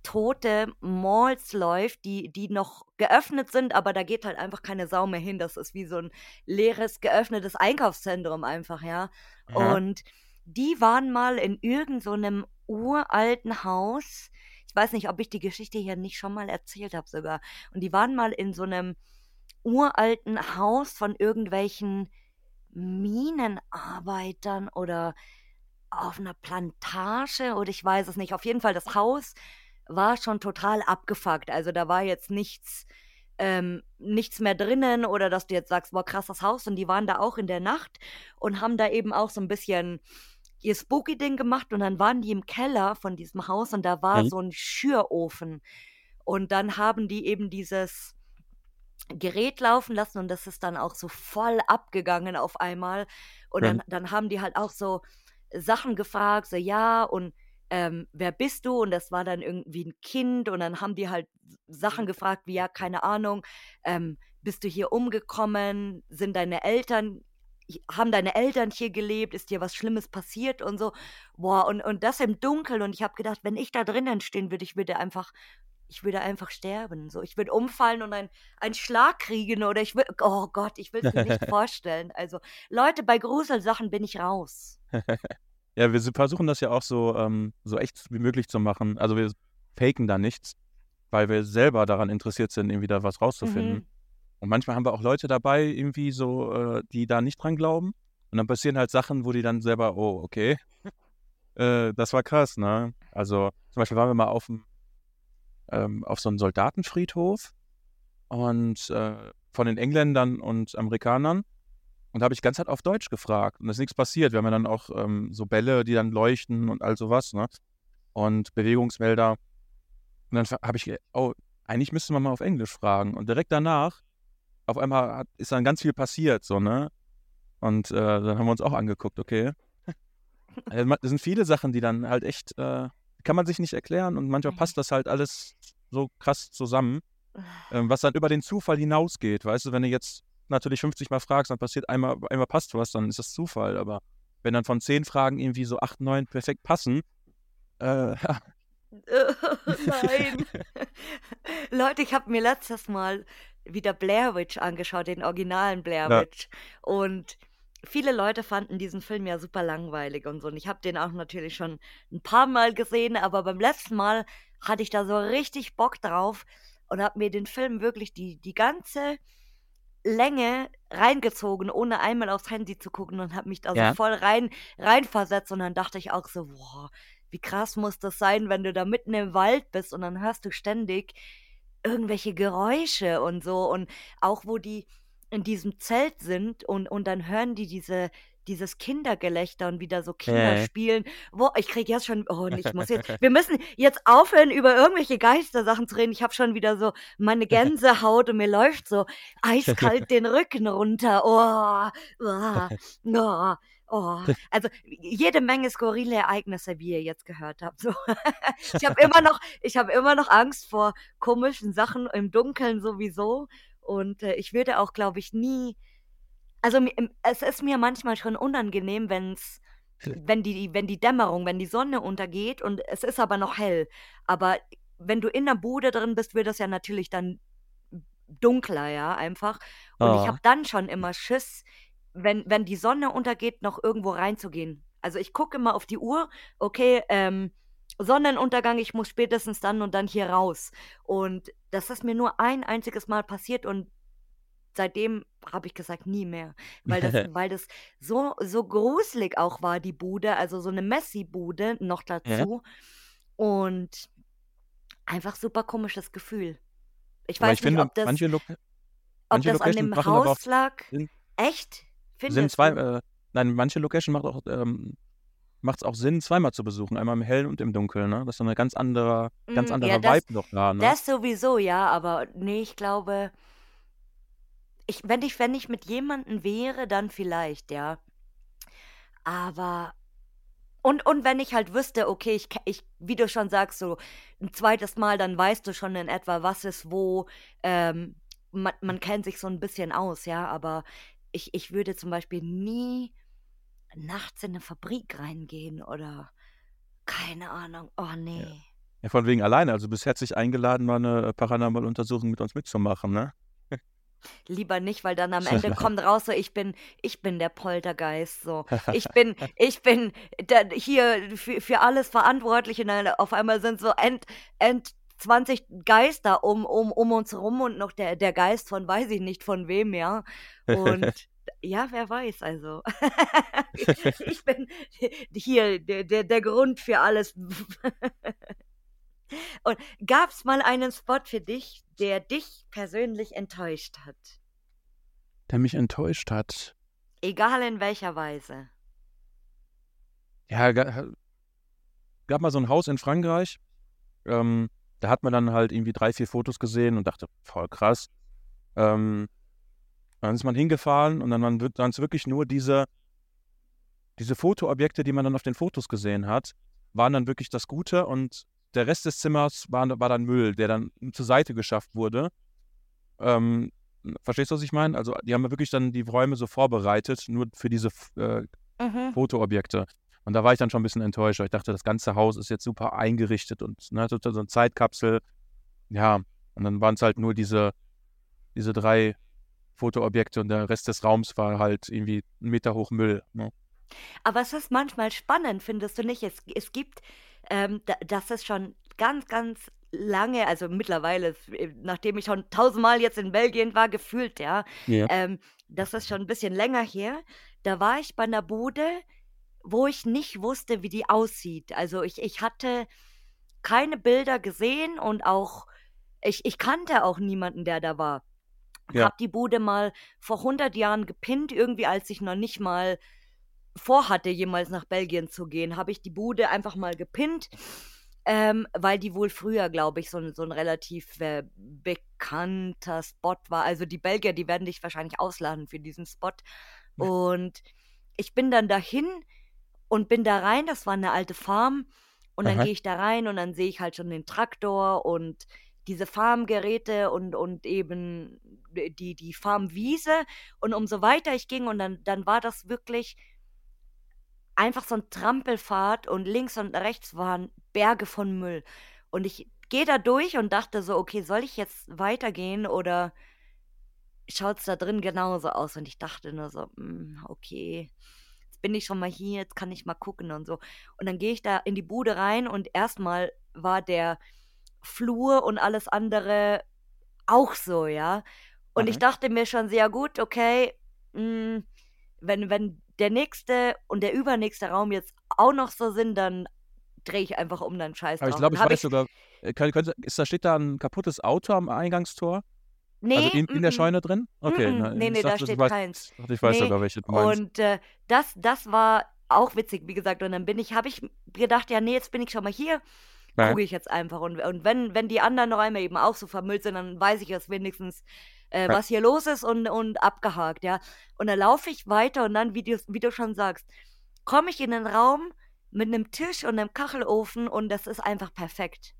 tote Malls läuft, die, die noch geöffnet sind, aber da geht halt einfach keine Sau mehr hin. Das ist wie so ein leeres, geöffnetes Einkaufszentrum einfach, ja. Ja. Und die waren mal in irgendeinem so uralten Haus. Ich weiß nicht, ob ich die Geschichte hier nicht schon mal erzählt habe sogar. Und die waren mal in so einem uralten Haus von irgendwelchen Minenarbeitern oder auf einer Plantage oder ich weiß es nicht. Auf jeden Fall, das Haus war schon total abgefuckt. Also da war jetzt nichts, ähm, nichts mehr drinnen oder dass du jetzt sagst, boah, krass, das Haus. Und die waren da auch in der Nacht und haben da eben auch so ein bisschen ihr Spooky-Ding gemacht und dann waren die im Keller von diesem Haus und da war Mhm. so ein Schürofen. Und dann haben die eben dieses Gerät laufen lassen und das ist dann auch so voll abgegangen auf einmal. Und Mhm. dann, dann haben die halt auch so Sachen gefragt, so ja, und ähm, wer bist du? Und das war dann irgendwie ein Kind und dann haben die halt Sachen gefragt, wie ja, keine Ahnung, ähm, bist du hier umgekommen? Sind deine Eltern, haben deine Eltern hier gelebt? Ist dir was Schlimmes passiert und so? Boah, und, und das im Dunkeln und ich habe gedacht, wenn ich da drinnen stehen würde, ich würde einfach ich würde einfach sterben. So, ich würde umfallen und ein, einen Schlag kriegen oder ich würde, oh Gott, ich will es mir nicht vorstellen. Also, Leute, bei Gruselsachen bin ich raus. Ja, wir versuchen das ja auch so, ähm, so echt wie möglich zu machen. Also wir faken da nichts, weil wir selber daran interessiert sind, irgendwie da was rauszufinden. Mhm. Und manchmal haben wir auch Leute dabei, irgendwie so, äh, die da nicht dran glauben. Und dann passieren halt Sachen, wo die dann selber, oh, okay, äh, das war krass, ne? Also zum Beispiel waren wir mal auf, ähm, auf so einem Soldatenfriedhof und äh, von den Engländern und Amerikanern. Und da habe ich ganze Zeit auf Deutsch gefragt. Und es ist nichts passiert. Wir haben ja dann auch ähm, so Bälle, die dann leuchten und all sowas, ne? Und Bewegungsmelder. Und dann habe ich, oh, eigentlich müsste man mal auf Englisch fragen. Und direkt danach, auf einmal hat, ist dann ganz viel passiert, so, ne? Und äh, dann haben wir uns auch angeguckt, okay. Also, ma- Das sind viele Sachen, die dann halt echt, äh, kann man sich nicht erklären und manchmal passt das halt alles so krass zusammen, ähm, was dann über den Zufall hinausgeht. Weißt du, wenn du jetzt natürlich 50 Mal fragst, dann passiert einmal, einmal passt was, dann ist das Zufall. Aber wenn dann von 10 Fragen irgendwie so 8, 9 perfekt passen, äh, ja, Nein. Leute, ich habe mir letztes Mal wieder Blair Witch angeschaut, den originalen Blair Ja. Witch. Und viele Leute fanden diesen Film ja super langweilig und so. Und ich habe den auch natürlich schon ein paar Mal gesehen, aber beim letzten Mal hatte ich da so richtig Bock drauf und habe mir den Film wirklich die, die ganze Länge reingezogen, ohne einmal aufs Handy zu gucken und habe mich da so Ja. voll rein reinversetzt und dann dachte ich auch so, boah, wie krass muss das sein, wenn du da mitten im Wald bist und dann hörst du ständig irgendwelche Geräusche und so und auch wo die in diesem Zelt sind und, und dann hören die diese dieses Kindergelächter und wieder so Kinder Äh. spielen. Wo, ich krieg jetzt schon, oh, ich muss jetzt, wir müssen jetzt aufhören, über irgendwelche Geistersachen zu reden. Ich habe schon wieder so meine Gänsehaut und mir läuft so eiskalt den Rücken runter. Oh, oh, oh, oh. Also jede Menge skurrile Ereignisse, wie ihr jetzt gehört habt. So. Ich habe immer noch, ich habe immer noch Angst vor komischen Sachen im Dunkeln sowieso. Und äh, ich würde auch, glaube ich, nie. Also im- es ist mir manchmal schon unangenehm, wenn es wenn die, wenn die Dämmerung, wenn die Sonne untergeht und es ist aber noch hell. Aber wenn du in der Bude drin bist, wird das ja natürlich dann dunkler, ja, einfach. Und ich Ah. habe dann schon immer Schiss, wenn, wenn die Sonne untergeht, noch irgendwo reinzugehen. Also ich gucke immer auf die Uhr, okay, ähm, Sonnenuntergang, ich muss spätestens dann und dann hier raus. Und das ist mir nur ein einziges Mal passiert und seitdem habe ich gesagt, nie mehr. Weil das, weil das so, so gruselig auch war, die Bude, also so eine Messi-Bude noch Ja. dazu. Und einfach super komisches Gefühl. Ich weiß ich nicht, finde, ob das, manche, Loca ob manche das an dem Haus lag. Echt? Findest zwei, du? äh, nein, manche Location macht auch, ähm, macht es auch Sinn, zweimal zu besuchen, einmal im Hellen und im Dunkeln, ne? Das ist so eine ganz andere, ganz Mm, ja, anderer das, Vibe noch da, ne? das sowieso, ja, aber nee, ich glaube, ich, wenn ich, wenn ich mit jemandem wäre, dann vielleicht, ja. Aber Und, und wenn ich halt wüsste, okay, ich, ich, wie du schon sagst, so ein zweites Mal, dann weißt du schon in etwa, was ist wo. Ähm, man, man kennt sich so ein bisschen aus, ja, aber ich, ich würde zum Beispiel nie nachts in eine Fabrik reingehen oder keine Ahnung. Oh Ja. nee. Ja, von wegen alleine. Also bist herzlich eingeladen, mal eine Paranormal-Untersuchung mit uns mitzumachen, ne? Lieber nicht, weil dann am Ende kommt raus, so ich bin, ich bin der Poltergeist, so. Ich bin, ich bin da, hier für, für alles verantwortlich und dann auf einmal sind so end, end 20 Geister um, um, um uns rum und noch der, der Geist von weiß ich nicht von wem, ja. Und ja, wer weiß, also. ich bin hier der, der, der Grund für alles. Und gab es mal einen Spot für dich, der dich persönlich enttäuscht hat? Der mich enttäuscht hat. Egal in welcher Weise. Ja, ga- gab mal so ein Haus in Frankreich. Ähm, da hat man dann halt irgendwie drei, vier Fotos gesehen und dachte, voll krass. Ähm, dann ist man hingefahren und dann waren es wirklich nur diese, diese Fotoobjekte, die man dann auf den Fotos gesehen hat, waren dann wirklich das Gute und der Rest des Zimmers war, war dann Müll, der dann zur Seite geschafft wurde. Ähm, verstehst du, was ich meine? Also die haben wirklich dann die Räume so vorbereitet, nur für diese äh, Mhm. Fotoobjekte. Und da war ich dann schon ein bisschen enttäuscht, weil ich dachte, das ganze Haus ist jetzt super eingerichtet und ne, so eine Zeitkapsel. Ja, und dann waren es halt nur diese, diese drei Fotoobjekte und der Rest des Raums war halt irgendwie einen Meter hoch Müll. Ne? Aber es ist manchmal spannend, findest du nicht? Es, es gibt, ähm, da, das ist schon ganz, ganz lange, also mittlerweile, äh, nachdem ich schon tausendmal jetzt in Belgien war, gefühlt, ja, Ja. ähm, das ist schon ein bisschen länger her. Da war ich bei einer Bude, wo ich nicht wusste, wie die aussieht. Also ich, ich hatte keine Bilder gesehen und auch, ich, ich kannte auch niemanden, der da war. Ja. Hab die Bude mal vor 100 Jahren gepinnt, irgendwie als ich noch nicht mal vorhatte, jemals nach Belgien zu gehen, habe ich die Bude einfach mal gepinnt, ähm, weil die wohl früher, glaube ich, so ein, so ein relativ äh, bekannter Spot war. Also die Belgier, die werden dich wahrscheinlich ausladen für diesen Spot. Ja. Und ich bin dann dahin und bin da rein, das war eine alte Farm. Und dann gehe ich da rein und dann sehe ich halt schon den Traktor und diese Farmgeräte und, und eben die, die Farmwiese. Und umso weiter ich ging, und dann, dann war das wirklich einfach so ein Trampelpfad und links und rechts waren Berge von Müll. Und ich gehe da durch und dachte so, okay, soll ich jetzt weitergehen oder schaut es da drin genauso aus? Und ich dachte nur so, "Mm, okay, jetzt bin ich schon mal hier, jetzt kann ich mal gucken und so. Und dann gehe ich da in die Bude rein und erstmal war der Flur und alles andere auch so, ja. Und ich Aha. dachte mir schon sehr gut, okay, mm, wenn, wenn der nächste und der übernächste Raum jetzt auch noch so sind, dann drehe ich einfach um dann Scheiß Aber ich glaube, ich habe weiß ich, sogar, äh, kann, könnte, ist da, steht da ein kaputtes Auto am Eingangstor? Also nee, in, in der Scheune drin? Okay, na, nee, nee, da dachte, ich steht weiß, keins. dachte, ich weiß Nee, sogar, welche du meinst. und äh, das, das war auch witzig, wie gesagt. Und dann bin ich, habe ich gedacht, ja, nee, jetzt bin ich schon mal hier, Ja. gucke ich jetzt einfach. Und, und wenn, wenn die anderen Räume eben auch so vermüllt sind, dann weiß ich jetzt wenigstens, äh, was hier los ist und, und abgehakt, ja. Und dann laufe ich weiter und dann, wie du, wie du schon sagst, komme ich in den Raum mit einem Tisch und einem Kachelofen und das ist einfach perfekt.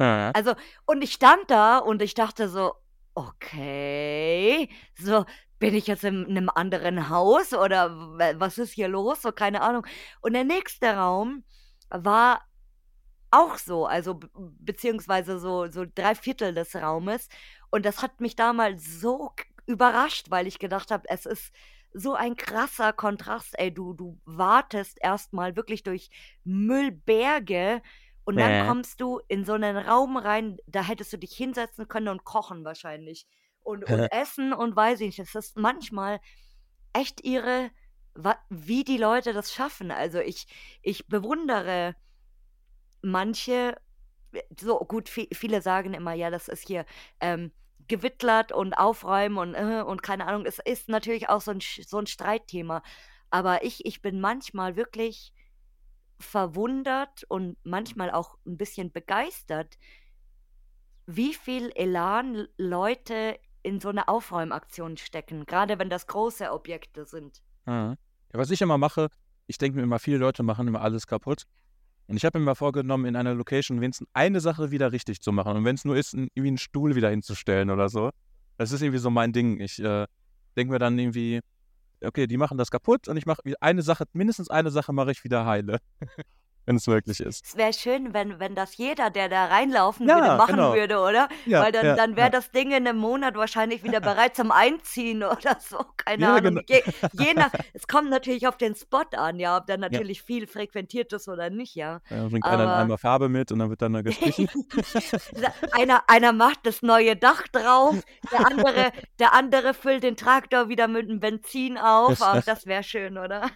Ja, ja. Also, und ich stand da und ich dachte so, okay, so bin ich jetzt in einem anderen Haus oder was ist hier los? So, keine Ahnung. Und der nächste Raum war auch so, also beziehungsweise so, so drei Viertel des Raumes. Und das hat mich damals so überrascht, weil ich gedacht habe, es ist so ein krasser Kontrast, ey, du, du wartest erstmal wirklich durch Müllberge und dann Äh. kommst du in so einen Raum rein, da hättest du dich hinsetzen können und kochen wahrscheinlich. Und, und essen und weiß ich nicht. Es ist manchmal echt irre, wa- wie die Leute das schaffen. Also ich, ich bewundere manche, äh, so gut, vi- viele sagen immer, ja, das ist hier ähm, gewittlert und aufräumen und, äh, und keine Ahnung. Es ist natürlich auch so ein, so ein Streitthema. Aber ich, ich bin manchmal wirklich verwundert und manchmal auch ein bisschen begeistert, wie viel Elan Leute in so eine Aufräumaktion stecken, gerade wenn das große Objekte sind. Mhm. Ja, was ich immer mache, ich denke mir immer, viele Leute machen immer alles kaputt. Und ich habe mir mal vorgenommen, in einer Location wenigstens eine Sache wieder richtig zu machen. Und wenn es nur ist, n- irgendwie einen Stuhl wieder hinzustellen oder so. Das ist irgendwie so mein Ding. Ich äh, denke mir dann irgendwie, okay, die machen das kaputt und ich mache eine Sache, mindestens eine Sache mache ich wieder heile. wenn es möglich ist. Es wäre schön, wenn, wenn das jeder, der da reinlaufen Ja, würde, machen genau. würde, oder? Ja, Weil dann, ja, dann wäre das Ding in einem Monat wahrscheinlich wieder bereit zum Einziehen oder so. Keine Ahnung. genau. Je, je nach, es kommt natürlich auf den Spot an, ja, ob der natürlich viel frequentiert ist oder nicht, ja. Da bringt einer Aber- Eimer Farbe mit und dann wird dann da gestrichen. einer, einer macht das neue Dach drauf, der andere, der andere füllt den Traktor wieder mit dem Benzin auf. Ach, das wäre schön, oder?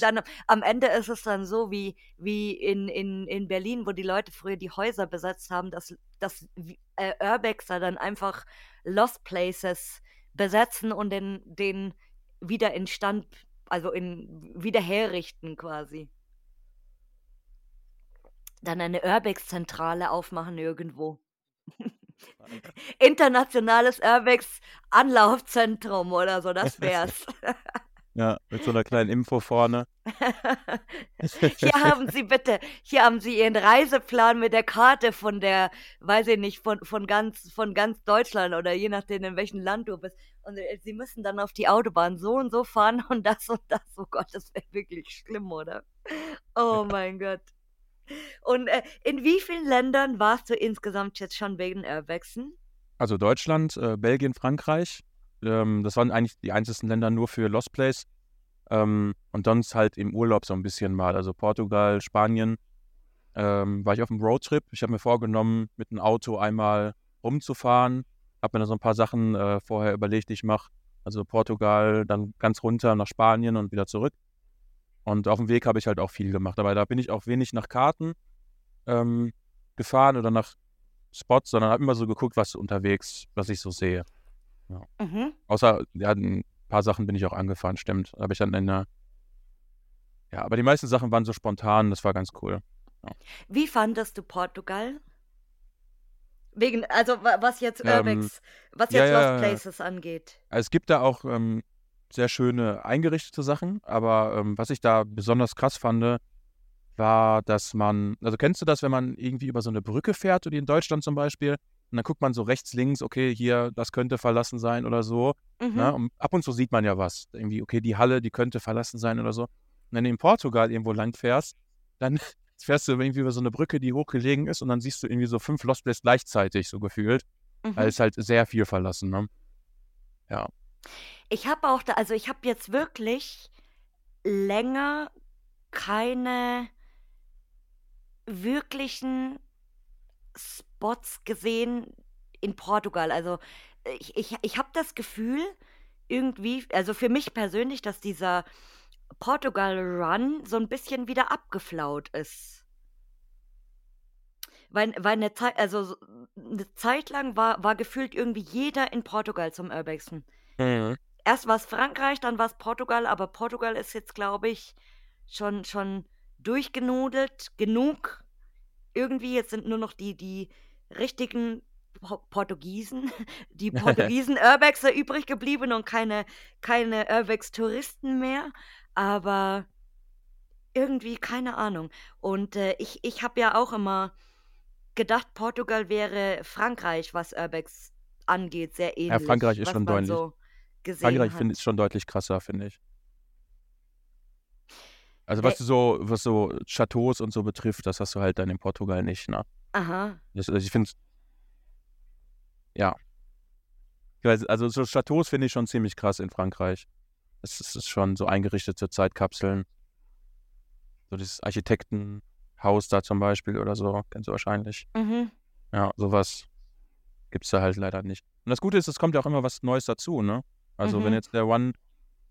Dann am Ende ist es dann so wie, wie in, in, in Berlin, wo die Leute früher die Häuser besetzt haben, dass, dass äh, Urbexer dann einfach Lost Places besetzen und den, den wieder in Stand, also in wieder herrichten quasi. Dann eine Urbex-Zentrale aufmachen irgendwo. Internationales Urbex-Anlaufzentrum oder so, das wär's. ja, mit so einer kleinen Info vorne. Hier haben Sie bitte, hier haben Sie Ihren Reiseplan mit der Karte von der, weiß ich nicht, von, von, ganz, von ganz Deutschland oder je nachdem, in welchem Land du bist. Und äh, Sie müssen dann auf die Autobahn so und so fahren und das und das. Oh Gott, das wäre wirklich schlimm, oder? Oh mein Gott. Und äh, in wie vielen Ländern warst du insgesamt jetzt schon wegen Urbexen? Also Deutschland, äh, Belgien, Frankreich. Ähm, das waren eigentlich die einzigen Länder nur für Lost Place. Ähm, und sonst halt im Urlaub so ein bisschen mal. Also Portugal, Spanien. Ähm, war ich auf einem Roadtrip. Ich habe mir vorgenommen, mit dem Auto einmal rumzufahren. Habe mir da so ein paar Sachen äh, vorher überlegt, die ich mache. Also Portugal, dann ganz runter nach Spanien und wieder zurück. Und auf dem Weg habe ich halt auch viel gemacht. Aber da bin ich auch wenig nach Karten ähm, gefahren oder nach Spots, sondern habe immer so geguckt, was unterwegs, was ich so sehe. Mhm. Außer, ja, ein paar Sachen bin ich auch angefahren, stimmt. Aber ich dann in einer. Ja, aber die meisten Sachen waren so spontan, das war ganz cool. Wie fandest du Portugal? Wegen, also wa- was jetzt Ähm, Urbex, was ja, jetzt ja, Lost ja. Places angeht. Also es gibt da auch ähm, sehr schöne eingerichtete Sachen, aber ähm, was ich da besonders krass fand, war, dass man, also kennst du das, wenn man irgendwie über so eine Brücke fährt, oder in Deutschland zum Beispiel, und dann guckt man so rechts, links, okay, hier, das könnte verlassen sein oder so. Mhm. Ne? Und ab und zu sieht man ja was. Irgendwie, okay, die Halle, die könnte verlassen sein oder so. Und wenn du in Portugal irgendwo lang fährst, dann fährst du irgendwie über so eine Brücke, die hochgelegen ist, und dann siehst du irgendwie so fünf Lost Places gleichzeitig, so gefühlt. Mhm. Weil es halt sehr viel verlassen, ne? Ja. Ich habe auch da, also ich habe jetzt wirklich länger keine wirklichen Spots gesehen in Portugal. Also ich, ich, ich habe das Gefühl, irgendwie, also für mich persönlich, dass dieser Portugal-Run so ein bisschen wieder abgeflaut ist. Weil, weil eine Zeit, also so- eine Zeit lang war, war gefühlt irgendwie jeder in Portugal zum Urbexen. Erst war es Frankreich, dann war es Portugal, aber Portugal ist jetzt, glaube ich, schon, schon durchgenudelt genug. Irgendwie, jetzt sind nur noch die, die richtigen Po- Portugiesen, die Portugiesen Urbexer übrig geblieben und keine, keine Urbex-Touristen mehr. Aber irgendwie, keine Ahnung. Und äh, ich, ich habe ja auch immer gedacht, Portugal wäre Frankreich, was Urbex angeht, sehr ähnlich. Frankreich ist schon deutlich. So, Frankreich hat. finde ich schon deutlich krasser, finde ich. Also was so, was so Chateaus und so betrifft, das hast du halt dann in Portugal nicht, ne? Aha. Das, also ich finde ja. Also so Chateaus finde ich schon ziemlich krass in Frankreich. Es ist schon so eingerichtete Zeitkapseln. So dieses Architektenhaus da zum Beispiel oder so, du wahrscheinlich. Mhm. Ja, sowas gibt es da halt leider nicht. Und das Gute ist, es kommt ja auch immer was Neues dazu, ne? Also Mhm. wenn jetzt der One,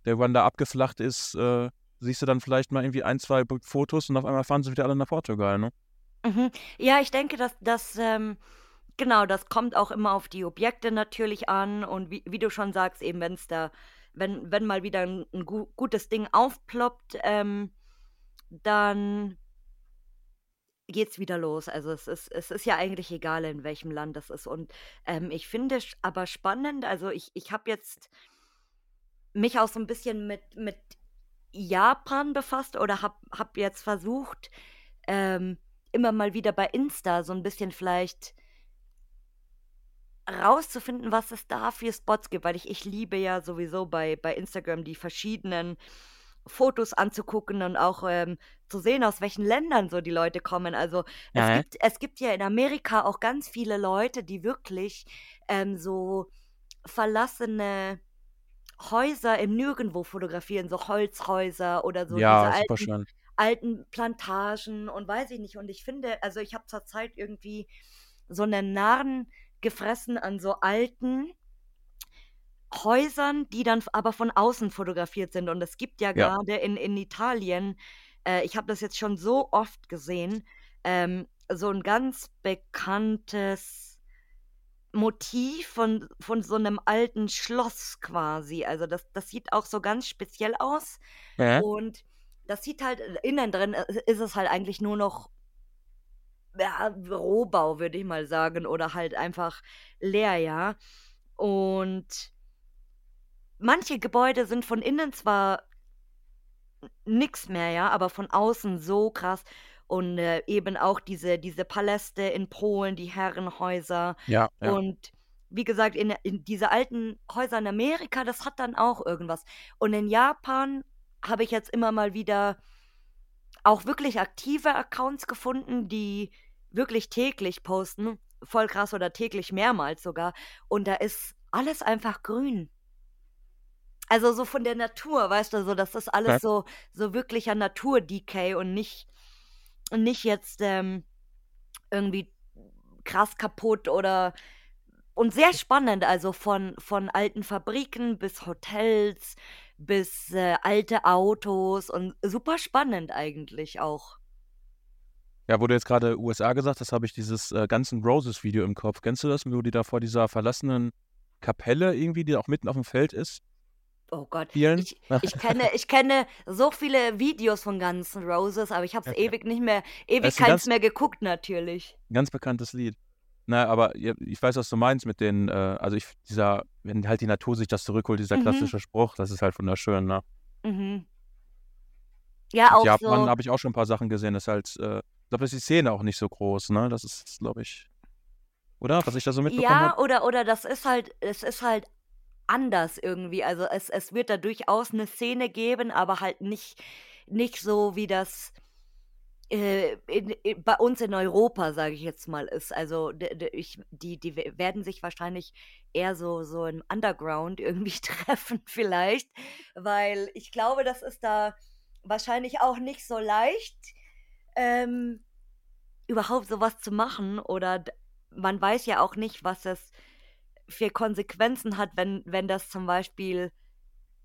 der One da abgeflacht ist, äh, siehst du dann vielleicht mal irgendwie ein, zwei Fotos und auf einmal fahren sie wieder alle nach Portugal, ne? Mhm. Ja, ich denke, dass das, ähm, genau, das kommt auch immer auf die Objekte natürlich an und wie, wie du schon sagst, eben wenn es da, wenn, wenn mal wieder ein, ein gu gutes Ding aufploppt, ähm, dann geht's wieder los. Also es ist, es ist ja eigentlich egal, in welchem Land das ist. Und ähm, ich finde es aber spannend, also ich, ich habe jetzt mich auch so ein bisschen mit, mit Japan befasst oder habe hab jetzt versucht, ähm, immer mal wieder bei Insta so ein bisschen vielleicht rauszufinden, was es da für Spots gibt, weil ich, ich liebe ja sowieso bei, bei Instagram die verschiedenen Fotos anzugucken und auch ähm, zu sehen, aus welchen Ländern so die Leute kommen. Also es Ja, gibt, es gibt ja in Amerika auch ganz viele Leute, die wirklich ähm, so verlassene Häuser im Nirgendwo fotografieren, so Holzhäuser oder so diese ja, super alten schön. Alten Plantagen und weiß ich nicht. Und ich finde, also ich habe zurzeit irgendwie so einen Narren gefressen an so alten Häusern, die dann aber von außen fotografiert sind. Und es gibt ja Ja, gerade in, in Italien, äh, ich habe das jetzt schon so oft gesehen, ähm, so ein ganz bekanntes Motiv von, von so einem alten Schloss quasi. Also das, das sieht auch so ganz speziell aus. ja, Und das sieht halt äh, innen drin äh, ist es halt eigentlich nur noch ja, Rohbau, würde ich mal sagen, oder halt einfach leer, ja. Und manche Gebäude sind von innen zwar nix mehr, ja, aber von außen so krass. Und äh, eben auch diese, diese Paläste in Polen, die Herrenhäuser. ja, ja. Und wie gesagt, in, in diese alten Häuser in Amerika, das hat dann auch irgendwas. Und in Japan habe ich jetzt immer mal wieder auch wirklich aktive Accounts gefunden, die wirklich täglich posten. Voll krass oder täglich mehrmals sogar. Und da ist alles einfach grün. Also so von der Natur, weißt du, so das ist alles so, so wirklicher Natur-Decay und nicht, und nicht jetzt ähm, irgendwie krass kaputt oder und sehr spannend, also von, von alten Fabriken bis Hotels, bis äh, alte Autos und super spannend eigentlich auch. Ja, wo du jetzt gerade USA gesagt hast, habe ich dieses äh, ganzen Roses-Video im Kopf. Kennst du das, wo die da vor dieser verlassenen Kapelle irgendwie, die auch mitten auf dem Feld ist, Oh Gott, ich, ich kenne, ich kenne so viele Videos von Guns N' Roses, aber ich habe es Okay. ewig nicht mehr, Das ewig keins mehr geguckt natürlich. ganz bekanntes Lied. Na, aber ich weiß, was du meinst mit den, äh, also ich, dieser, wenn halt die Natur sich das zurückholt, dieser Mhm, klassische Spruch, das ist halt wunderschön, ne? mhm. Ja, auch Japan so, habe ich auch schon ein paar Sachen gesehen, das ist halt, äh, ich glaube, das ist die Szene auch nicht so groß, ne? Das ist, glaube ich, oder? Was ich da so mitbekommen ja, habe? oder, oder das ist halt, es ist halt anders irgendwie. Also es, es wird da durchaus eine Szene geben, aber halt nicht, nicht so, wie das äh, in, in, bei uns in Europa, sage ich jetzt mal, ist. Also ich, die, die we- werden sich wahrscheinlich eher so, so im Underground irgendwie treffen vielleicht, weil ich glaube, das ist da wahrscheinlich auch nicht so leicht, ähm, überhaupt sowas zu machen oder man weiß ja auch nicht, was es für Konsequenzen hat, wenn, wenn das zum Beispiel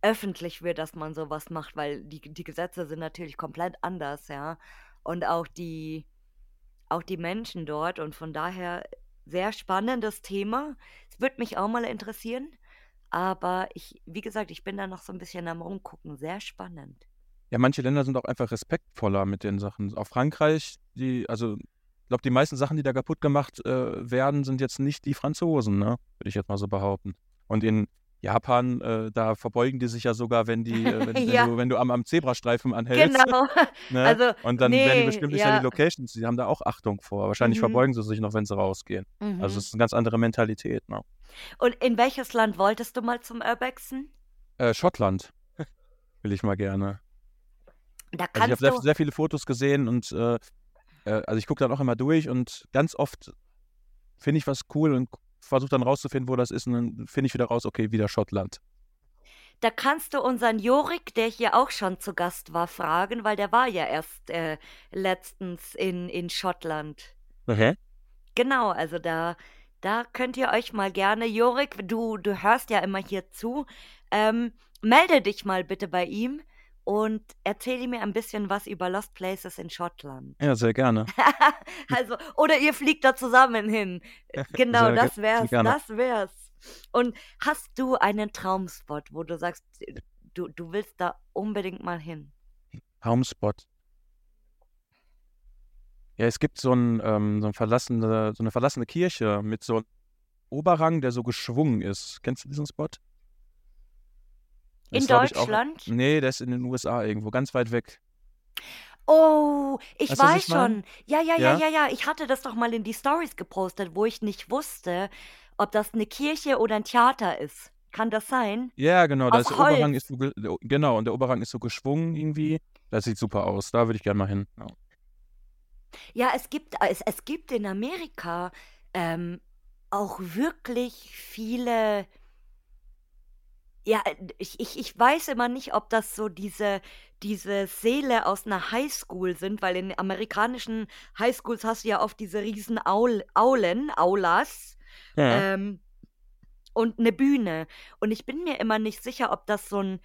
öffentlich wird, dass man sowas macht, weil die, die Gesetze sind natürlich komplett anders, ja. Und auch die, auch die Menschen dort und von daher sehr spannendes Thema. Es würde mich auch mal interessieren, aber ich, wie gesagt, ich bin da noch so ein bisschen am Rumgucken. Sehr spannend. Ja, manche Länder sind auch einfach respektvoller mit den Sachen. Auch Frankreich, die, also ich glaube, die meisten Sachen, die da kaputt gemacht äh, werden, sind jetzt nicht die Franzosen, ne? Würde ich jetzt mal so behaupten. Und in Japan, äh, da verbeugen die sich ja sogar, wenn die, äh, wenn, wenn Ja, du, wenn du am, am Zebrastreifen anhältst, genau. ne? Also, Und dann werden die nee, bestimmt nicht an die ja. Locations, die haben da auch Achtung vor. Wahrscheinlich Mhm, verbeugen sie sich noch, wenn sie rausgehen. Also es mhm. ist eine ganz andere Mentalität, ne? Und in welches Land wolltest du mal zum Urbexen? Äh, Schottland will ich mal gerne. Da Also ich habe kannst sehr, sehr viele Fotos gesehen und äh, äh, also ich gucke dann auch immer durch und ganz oft finde ich was cool und versuche dann rauszufinden, wo das ist und dann finde ich wieder raus, okay, wieder Schottland. da kannst du unseren Jorik, der hier auch schon zu Gast war, fragen, weil der war ja erst äh, letztens in, in Schottland. Okay. Genau, also da, da könnt ihr euch mal gerne, Jorik, du, du hörst ja immer hier zu, ähm, melde dich mal bitte bei ihm und erzähle mir ein bisschen was über Lost Places in Schottland. Ja, sehr gerne. also, oder ihr fliegt da zusammen hin. Genau, Sehr das wär's, gerne. das wär's. Und hast du einen Traumspot, wo du sagst, du, du willst da unbedingt mal hin? Traumspot. Ja, es gibt so, ein, ähm, so, ein verlassene, so eine verlassene Kirche mit so einem Oberrang, der so geschwungen ist. Kennst du diesen Spot? In Ist, ich, auch- Deutschland? Nee, der ist in den USA irgendwo, ganz weit weg. Oh, ich Weißt weiß ich schon. Ja, ja, ja, Ja? ja. Ich hatte das doch mal in die Stories gepostet, wo ich nicht wusste, ob das eine Kirche oder ein Theater ist. Kann das sein? Ja, genau, da Aus ist der Oberrang ist so, genau, und der Oberrang ist so geschwungen irgendwie. Das sieht super aus. Da würde ich gerne mal hin. Ja. Ja, es gibt, es, es gibt in Amerika ähm, auch wirklich viele. Ja, ich, ich, ich weiß immer nicht, ob das so diese, diese Seele aus einer Highschool sind, weil in amerikanischen Highschools hast du ja oft diese riesen Aul, Aulen, Aulas. Ja. ähm, und eine Bühne. Und ich bin mir immer nicht sicher, ob das so ein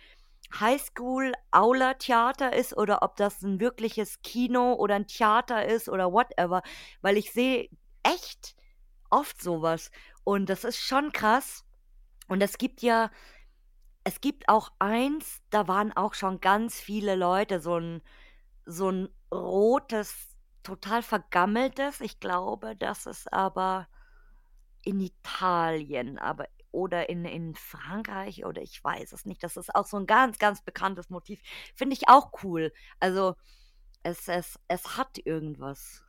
Highschool-Aula-Theater ist oder ob das ein wirkliches Kino oder ein Theater ist oder whatever, weil ich sehe echt oft sowas. Und das ist schon krass. Und es gibt ja, es gibt auch eins, da waren auch schon ganz viele Leute, so ein, so ein rotes, total vergammeltes. Ich glaube, das ist aber in Italien, aber oder in, in Frankreich oder ich weiß es nicht. Das ist auch so ein ganz, ganz bekanntes Motiv. Finde ich auch cool. Also es, es, es hat irgendwas.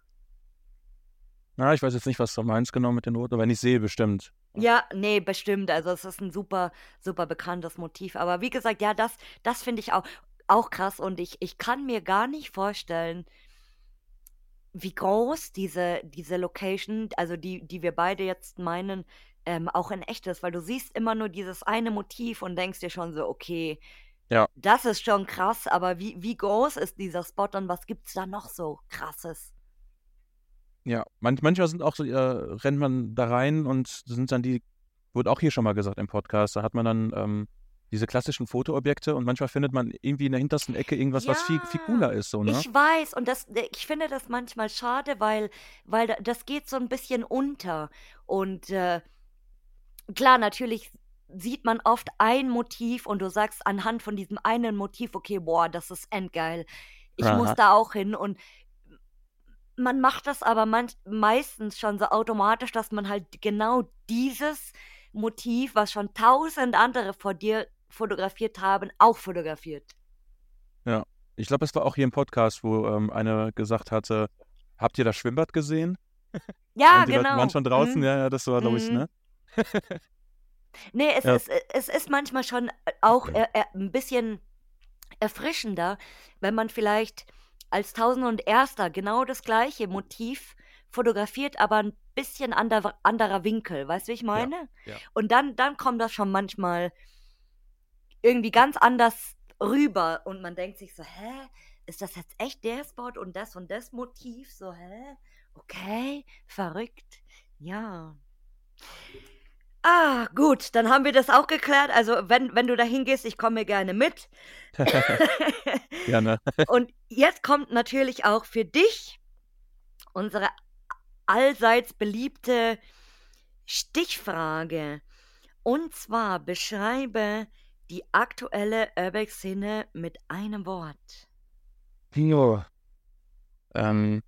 ja, ich weiß jetzt nicht, was du meinst genau mit den Roten, aber wenn ich sehe, bestimmt. Ja, nee, bestimmt. Also es ist ein super, super bekanntes Motiv. Aber wie gesagt, ja, das, das finde ich auch, auch krass. Und ich, ich kann mir gar nicht vorstellen, wie groß diese, diese Location, also die, die wir beide jetzt meinen, ähm, auch in echt ist, weil du siehst immer nur dieses eine Motiv und denkst dir schon so, okay, Ja. das ist schon krass, aber wie, wie groß ist dieser Spot und was gibt's da noch so krasses? Ja, man, manchmal sind auch so, äh, rennt man da rein und sind dann die, wurde auch hier schon mal gesagt im Podcast, da hat man dann ähm, diese klassischen Fotoobjekte und manchmal findet man irgendwie in der hintersten Ecke irgendwas, was viel, viel Ja, cooler ist, so, ne? Ich weiß, und das, ich finde das manchmal schade, weil, weil da- das geht so ein bisschen unter. Und äh, klar, natürlich sieht man oft ein Motiv und du sagst anhand von diesem einen Motiv, okay, boah, das ist endgeil. Ich muss Aha. da auch hin. Und man macht das aber manch, meistens schon so automatisch, dass man halt genau dieses Motiv, was schon tausend andere vor dir fotografiert haben, auch fotografiert. Ja. Ich glaube, es war auch hier im Podcast, wo ähm, eine gesagt hatte, habt ihr das Schwimmbad gesehen? Ja, und die genau. waren schon draußen, Mhm. ja, ja, das war, glaube ich, Mhm. ne? Nee, es, Ja. ist, es ist manchmal schon auch äh, äh, ein bisschen erfrischender, wenn man vielleicht als Tausend und Erster genau das gleiche Motiv fotografiert, aber ein bisschen ander, anderer Winkel. Weißt du, wie ich meine? ja. Und dann, dann kommt das schon manchmal irgendwie ganz anders rüber und man denkt sich so, hä? Ist das jetzt echt der Spot und das und das Motiv? So, hä? Okay, verrückt. Ja. Ah, gut, dann haben wir das auch geklärt. Also, wenn, wenn du da hingehst, ich komme gerne mit. Gerne. Und jetzt kommt natürlich auch für dich unsere allseits beliebte Stichfrage. Und zwar beschreibe die aktuelle Urbex-Szene mit einem Wort. Jo. Ähm,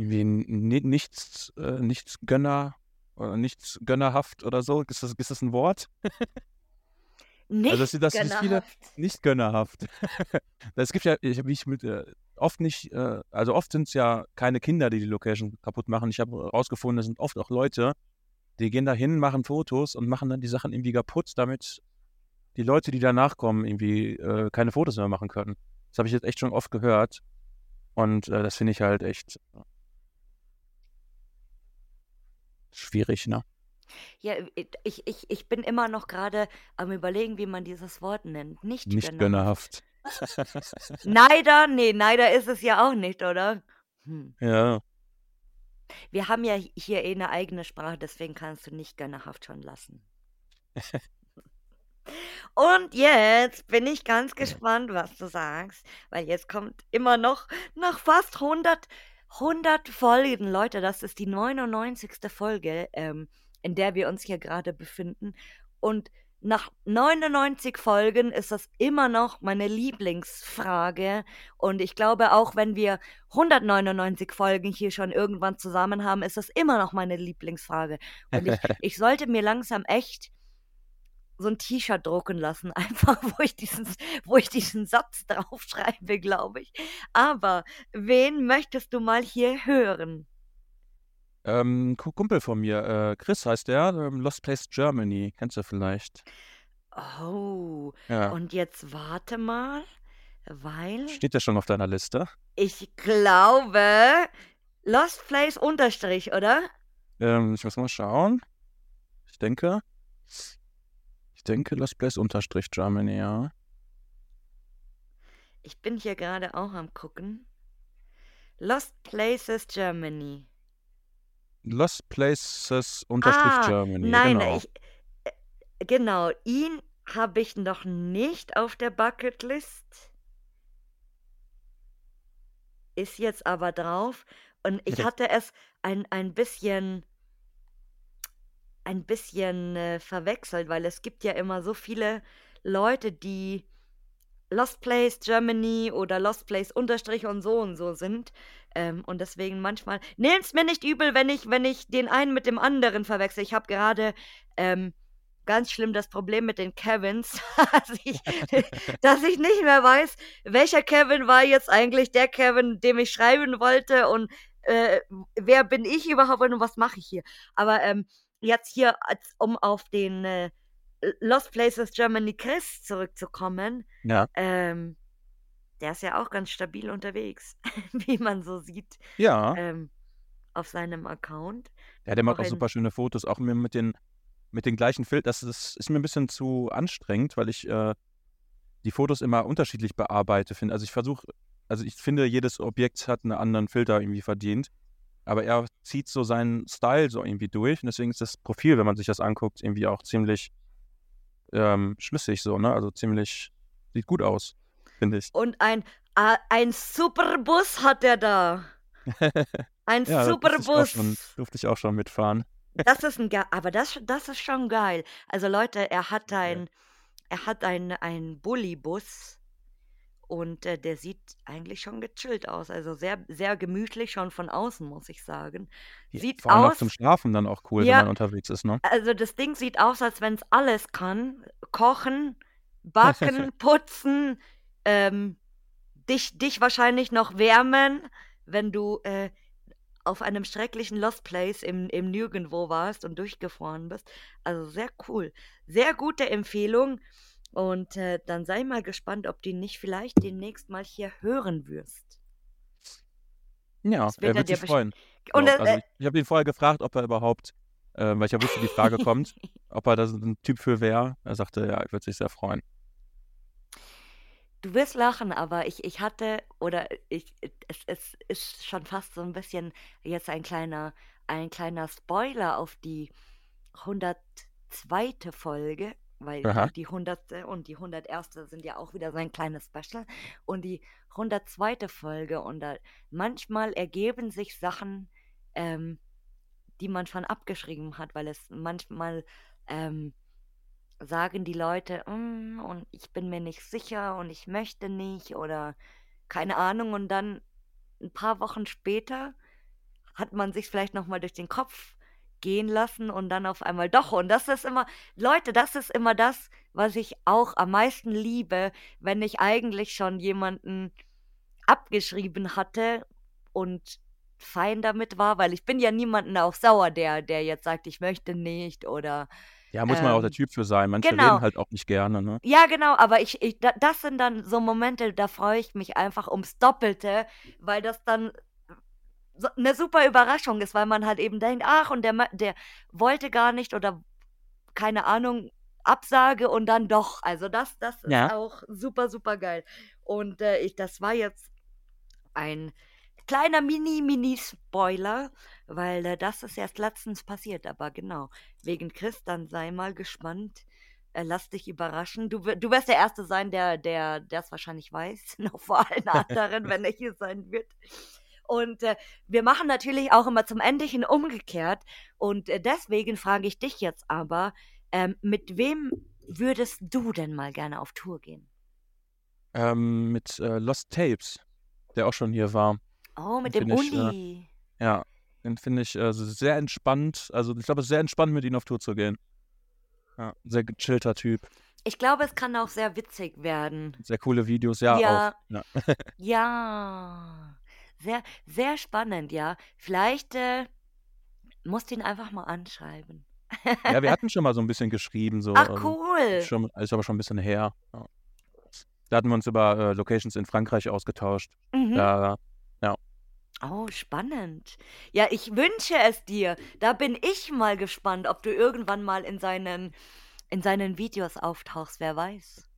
irgendwie ni- nichts, äh, nichts Gönner oder nichts gönnerhaft oder so. Ist das, ist das ein Wort? Nicht Also, dass, dass nicht viele, gönnerhaft. nicht gönnerhaft. Es gibt ja, ich habe mich mit, äh, oft nicht, äh, also oft sind es ja keine Kinder, die die Location kaputt machen. Ich habe herausgefunden, es sind oft auch Leute, die gehen da hin, machen Fotos und machen dann die Sachen irgendwie kaputt, damit die Leute, die danach kommen, irgendwie äh, keine Fotos mehr machen können. Das habe ich jetzt echt schon oft gehört. Und äh, das finde ich halt echt schwierig, ne? Ja, ich, ich, ich bin immer noch gerade am überlegen, wie man dieses Wort nennt. Nicht, Nicht gönnerhaft. Neider? Nee, Neider ist es ja auch nicht, oder? Hm. Ja. Wir haben ja hier eh eine eigene Sprache, deswegen kannst du nicht gönnerhaft schon lassen. Und jetzt bin ich ganz gespannt, was du sagst, weil jetzt kommt immer noch nach fast 100, 100 Folgen, Leute, das ist die 99. Folge, ähm, in der wir uns hier gerade befinden. Und nach 99 Folgen ist das immer noch meine Lieblingsfrage. Und ich glaube, auch wenn wir 199 Folgen hier schon irgendwann zusammen haben, ist das immer noch meine Lieblingsfrage. Und ich, ich sollte mir langsam echt so ein T-Shirt drucken lassen, einfach wo ich diesen, wo ich diesen Satz draufschreibe, glaube ich. Aber wen möchtest du mal hier hören? Ähm, Kumpel von mir, äh, Chris heißt der, ähm, Lost Place Germany, kennst du vielleicht? Oh, Ja. und jetzt warte mal, weil Steht der schon auf deiner Liste? ich glaube, Lost Place Unterstrich, oder? Ähm, ich muss mal schauen. Ich denke. Ich denke, Lost Place Unterstrich Germany, ja. Ich bin hier gerade auch am gucken. Lost Places Germany. Lost Places unterstrich Ah, Germany, nein, genau. ich, äh, genau, ihn habe ich noch nicht auf der Bucketlist, ist jetzt aber drauf und ich hatte es ein, ein bisschen, ein bisschen äh, verwechselt, weil es gibt ja immer so viele Leute, die Lost Place Germany oder Lost Place Unterstrich und so und so sind. Ähm, und deswegen manchmal. Nehmt's mir nicht übel, wenn ich, wenn ich den einen mit dem anderen verwechsel. Ich habe gerade ähm, ganz schlimm das Problem mit den Kevins, dass ich, dass ich nicht mehr weiß, welcher Kevin war jetzt eigentlich der Kevin, dem ich schreiben wollte und äh, wer bin ich überhaupt und was mache ich hier. Aber ähm, jetzt hier, als, um auf den äh, Lost Places Germany Chris zurückzukommen, Ja. ähm, der ist ja auch ganz stabil unterwegs, wie man so sieht Ja. ähm, auf seinem Account. Ja, der macht Auch super schöne Fotos, auch mir mit den, mit den gleichen Filtern. Das ist, ist mir ein bisschen zu anstrengend, weil ich äh, die Fotos immer unterschiedlich bearbeite. Finde. Also ich versuche, also ich finde, jedes Objekt hat einen anderen Filter irgendwie verdient. Aber er zieht so seinen Style so irgendwie durch. Und deswegen ist das Profil, wenn man sich das anguckt, irgendwie auch ziemlich ähm, schlüssig so, ne? Also ziemlich, sieht gut aus, finde ich. und ein, äh, ein Superbus hat er da. Ein Ja, da durfte ich auch schon, Superbus. durfte ich auch schon mitfahren. Das ist ein ge aber das, das ist schon geil. Also Leute, er hat ein, er hat ein, ein Bullibus und äh, der sieht eigentlich schon gechillt aus. Also sehr, sehr gemütlich schon von außen, muss ich sagen. Sieht vor allem auch zum aus, Schlafen dann auch cool, wenn ja, man unterwegs ist, ne? also das Ding sieht aus, als wenn es alles kann. Kochen, backen, putzen, ähm, dich, dich wahrscheinlich noch wärmen, wenn du äh, auf einem schrecklichen Lost Place im, im Nirgendwo warst und durchgefahren bist. Also sehr cool. Sehr gute Empfehlung. Und äh, dann sei mal gespannt, ob du ihn nicht vielleicht demnächst mal hier hören wirst. Ja, Das er wird er wird sich freuen. Und äh, Also ich, ich habe ihn vorher gefragt, ob er überhaupt, äh, weil ich ja wusste, die Frage kommt, ob er da so ein Typ für wäre. Er sagte, ja, er würde sich sehr freuen. Du wirst lachen, aber ich, ich hatte, oder ich, es, es ist schon fast so ein bisschen jetzt ein kleiner, ein kleiner Spoiler auf die 102. Folge, weil Aha. die 100. und die 101. sind ja auch wieder so ein kleines Special. Und die 102. Folge, und da manchmal ergeben sich Sachen, ähm, die man schon abgeschrieben hat, weil es manchmal ähm, sagen die Leute, "Mm, und ich bin mir nicht sicher und ich möchte nicht oder keine Ahnung. Und dann ein paar Wochen später hat man sich vielleicht noch mal durch den Kopf gehen lassen und dann auf einmal doch. Und das ist immer, Leute, das ist immer das, was ich auch am meisten liebe, wenn ich eigentlich schon jemanden abgeschrieben hatte und fein damit war, weil ich bin ja niemanden auch sauer, der, der jetzt sagt, ich möchte nicht oder Ja, muss man auch der ähm, Typ für sein. Manche genau. reden halt auch nicht gerne, ne? Ja, genau, aber ich, ich da, das sind dann so Momente, da freue ich mich einfach ums Doppelte, weil das dann so eine super Überraschung ist, weil man halt eben denkt, ach, und der, der wollte gar nicht oder keine Ahnung, Absage und dann doch. Also das, das ist Ja. auch super, super geil. Und äh, ich, das war jetzt ein kleiner Mini-Mini-Spoiler, weil äh, das ist erst letztens passiert. Aber genau, wegen Chris, dann sei mal gespannt. Äh, lass dich überraschen. Du, du wirst der Erste sein, der der es wahrscheinlich weiß, noch vor allen anderen, wenn er hier sein wird. Und äh, wir machen natürlich auch immer zum Ende hin umgekehrt. Und äh, deswegen frage ich dich jetzt aber, ähm, mit wem würdest du denn mal gerne auf Tour gehen? Ähm, mit äh, Lost Tapes, der auch schon hier war. Oh, mit Den dem äh, Uli. Ja, den finde ich äh, sehr entspannt. Also ich glaube, es ist sehr entspannt, mit ihm auf Tour zu gehen. Ja, sehr gechillter Typ. Ich glaube, es kann auch sehr witzig werden. Sehr coole Videos, ja, Ja. auch. Ja. Ja, sehr, sehr spannend, ja. Vielleicht äh, musst du ihn einfach mal anschreiben. ja, wir hatten schon mal so ein bisschen geschrieben, so. Ach, ähm, cool. Schon, ist aber schon ein bisschen her. Ja. Da hatten wir uns über äh, Locations in Frankreich ausgetauscht. Mhm. Da, Oh, spannend. Ja, ich wünsche es dir. Da bin ich mal gespannt, ob du irgendwann mal in seinen, in seinen Videos auftauchst, wer weiß.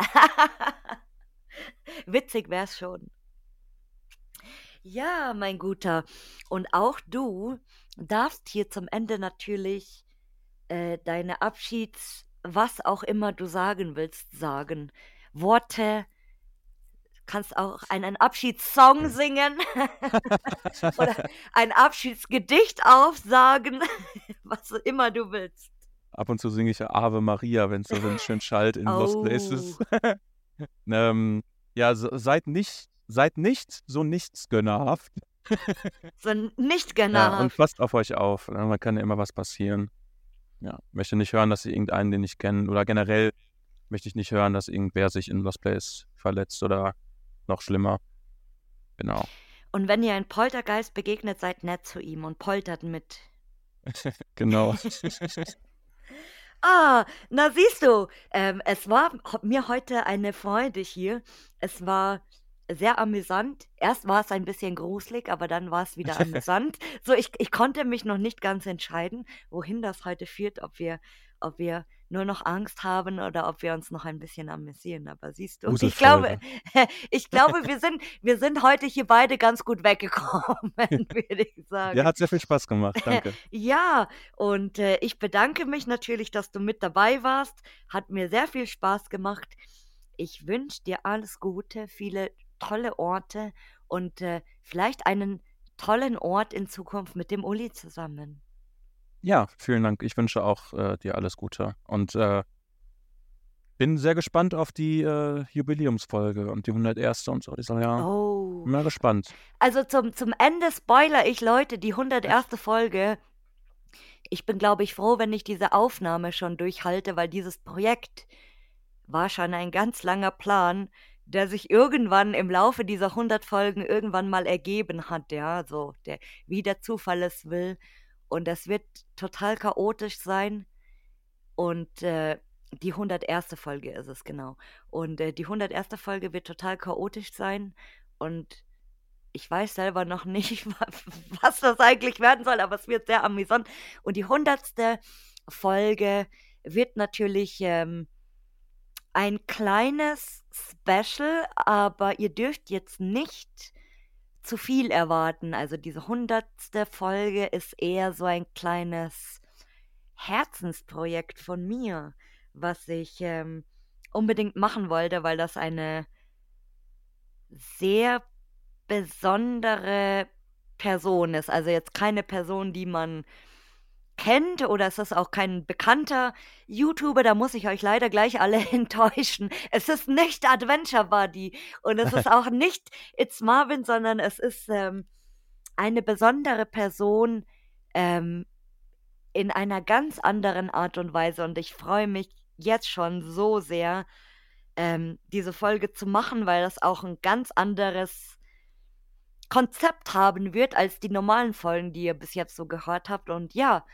Witzig wär's schon. Ja, mein Guter. Und auch du darfst hier zum Ende natürlich äh, deine Abschieds, was auch immer du sagen willst, sagen. Worte, kannst auch einen Abschiedssong singen oder ein Abschiedsgedicht aufsagen, was immer du willst. ab und zu singe ich Ave Maria, wenn es so schön schallt in Lost Oh. Places. ähm, ja, seid nicht, seid nicht so nichtsgönnerhaft. So nicht Ja, und passt auf euch auf. ne? Man kann ja immer was passieren. Ja, möchte nicht hören, dass ihr irgendeinen, den ich kenne, oder generell möchte ich nicht hören, dass irgendwer sich in Lost Place verletzt oder noch schlimmer. Genau. Und wenn ihr ein Poltergeist begegnet, seid nett zu ihm und poltert mit. Genau. Ah, na siehst du, ähm, es war mir heute eine Freude hier. Es war sehr amüsant. Erst war es ein bisschen gruselig, aber dann war es wieder amüsant. So, ich, ich konnte mich noch nicht ganz entscheiden, wohin das heute führt, ob wir, ob wir nur noch Angst haben oder ob wir uns noch ein bisschen amüsieren. Aber siehst du, ich glaube, ich glaube, wir sind, wir sind heute hier beide ganz gut weggekommen, würde ich sagen. Ja, hat sehr viel Spaß gemacht. Danke. Ja, und äh, ich bedanke mich natürlich, dass du mit dabei warst. Hat mir sehr viel Spaß gemacht. Ich wünsche dir alles Gute, viele tolle Orte und äh, vielleicht einen tollen Ort in Zukunft mit dem Uli zusammen. Ja, vielen Dank. Ich wünsche auch äh, dir alles Gute. Und äh, bin sehr gespannt auf die äh, Jubiläumsfolge und die 101. und so. Die soll ja. Oh. Bin mal gespannt. Also zum, zum Ende spoiler ich, Leute, die 101. Folge. Ich bin, glaube ich, froh, wenn ich diese Aufnahme schon durchhalte, weil dieses Projekt war schon ein ganz langer Plan, der sich irgendwann im Laufe dieser 100 Folgen irgendwann mal ergeben hat, ja, so, der, wie der Zufall es will. Und das wird total chaotisch sein. Und äh, die 101. Folge ist es, genau. Und äh, die 101. Folge wird total chaotisch sein. Und ich weiß selber noch nicht, wa- was das eigentlich werden soll, aber es wird sehr amüsant. Und die 100. Folge wird natürlich ähm, ein kleines Special, aber ihr dürft jetzt nicht zu viel erwarten. Also diese 100. Folge ist eher so ein kleines Herzensprojekt von mir, was ich ähm, unbedingt machen wollte, weil das eine sehr besondere Person ist. Also jetzt keine Person, die man kennt oder es ist auch kein bekannter YouTuber, da muss ich euch leider gleich alle enttäuschen. Es ist nicht Adventure Buddy und es ist auch nicht It's Marvin, sondern es ist ähm, eine besondere Person ähm, in einer ganz anderen Art und Weise und ich freue mich jetzt schon so sehr, ähm, diese Folge zu machen, weil das auch ein ganz anderes Konzept haben wird als die normalen Folgen, die ihr bis jetzt so gehört habt. Und ja,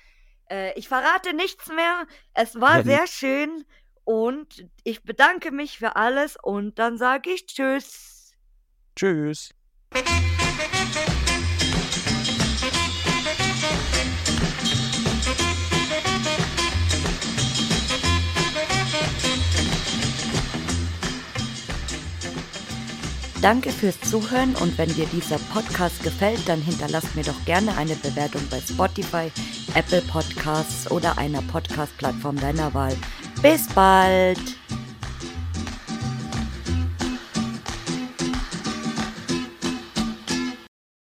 äh, ich verrate nichts mehr. Es war Ja, sehr schön und ich bedanke mich für alles und dann sage ich Tschüss. Tschüss. Danke fürs Zuhören und wenn dir dieser Podcast gefällt, dann hinterlasst mir doch gerne eine Bewertung bei Spotify, Apple Podcasts oder einer Podcast-Plattform deiner Wahl. Bis bald!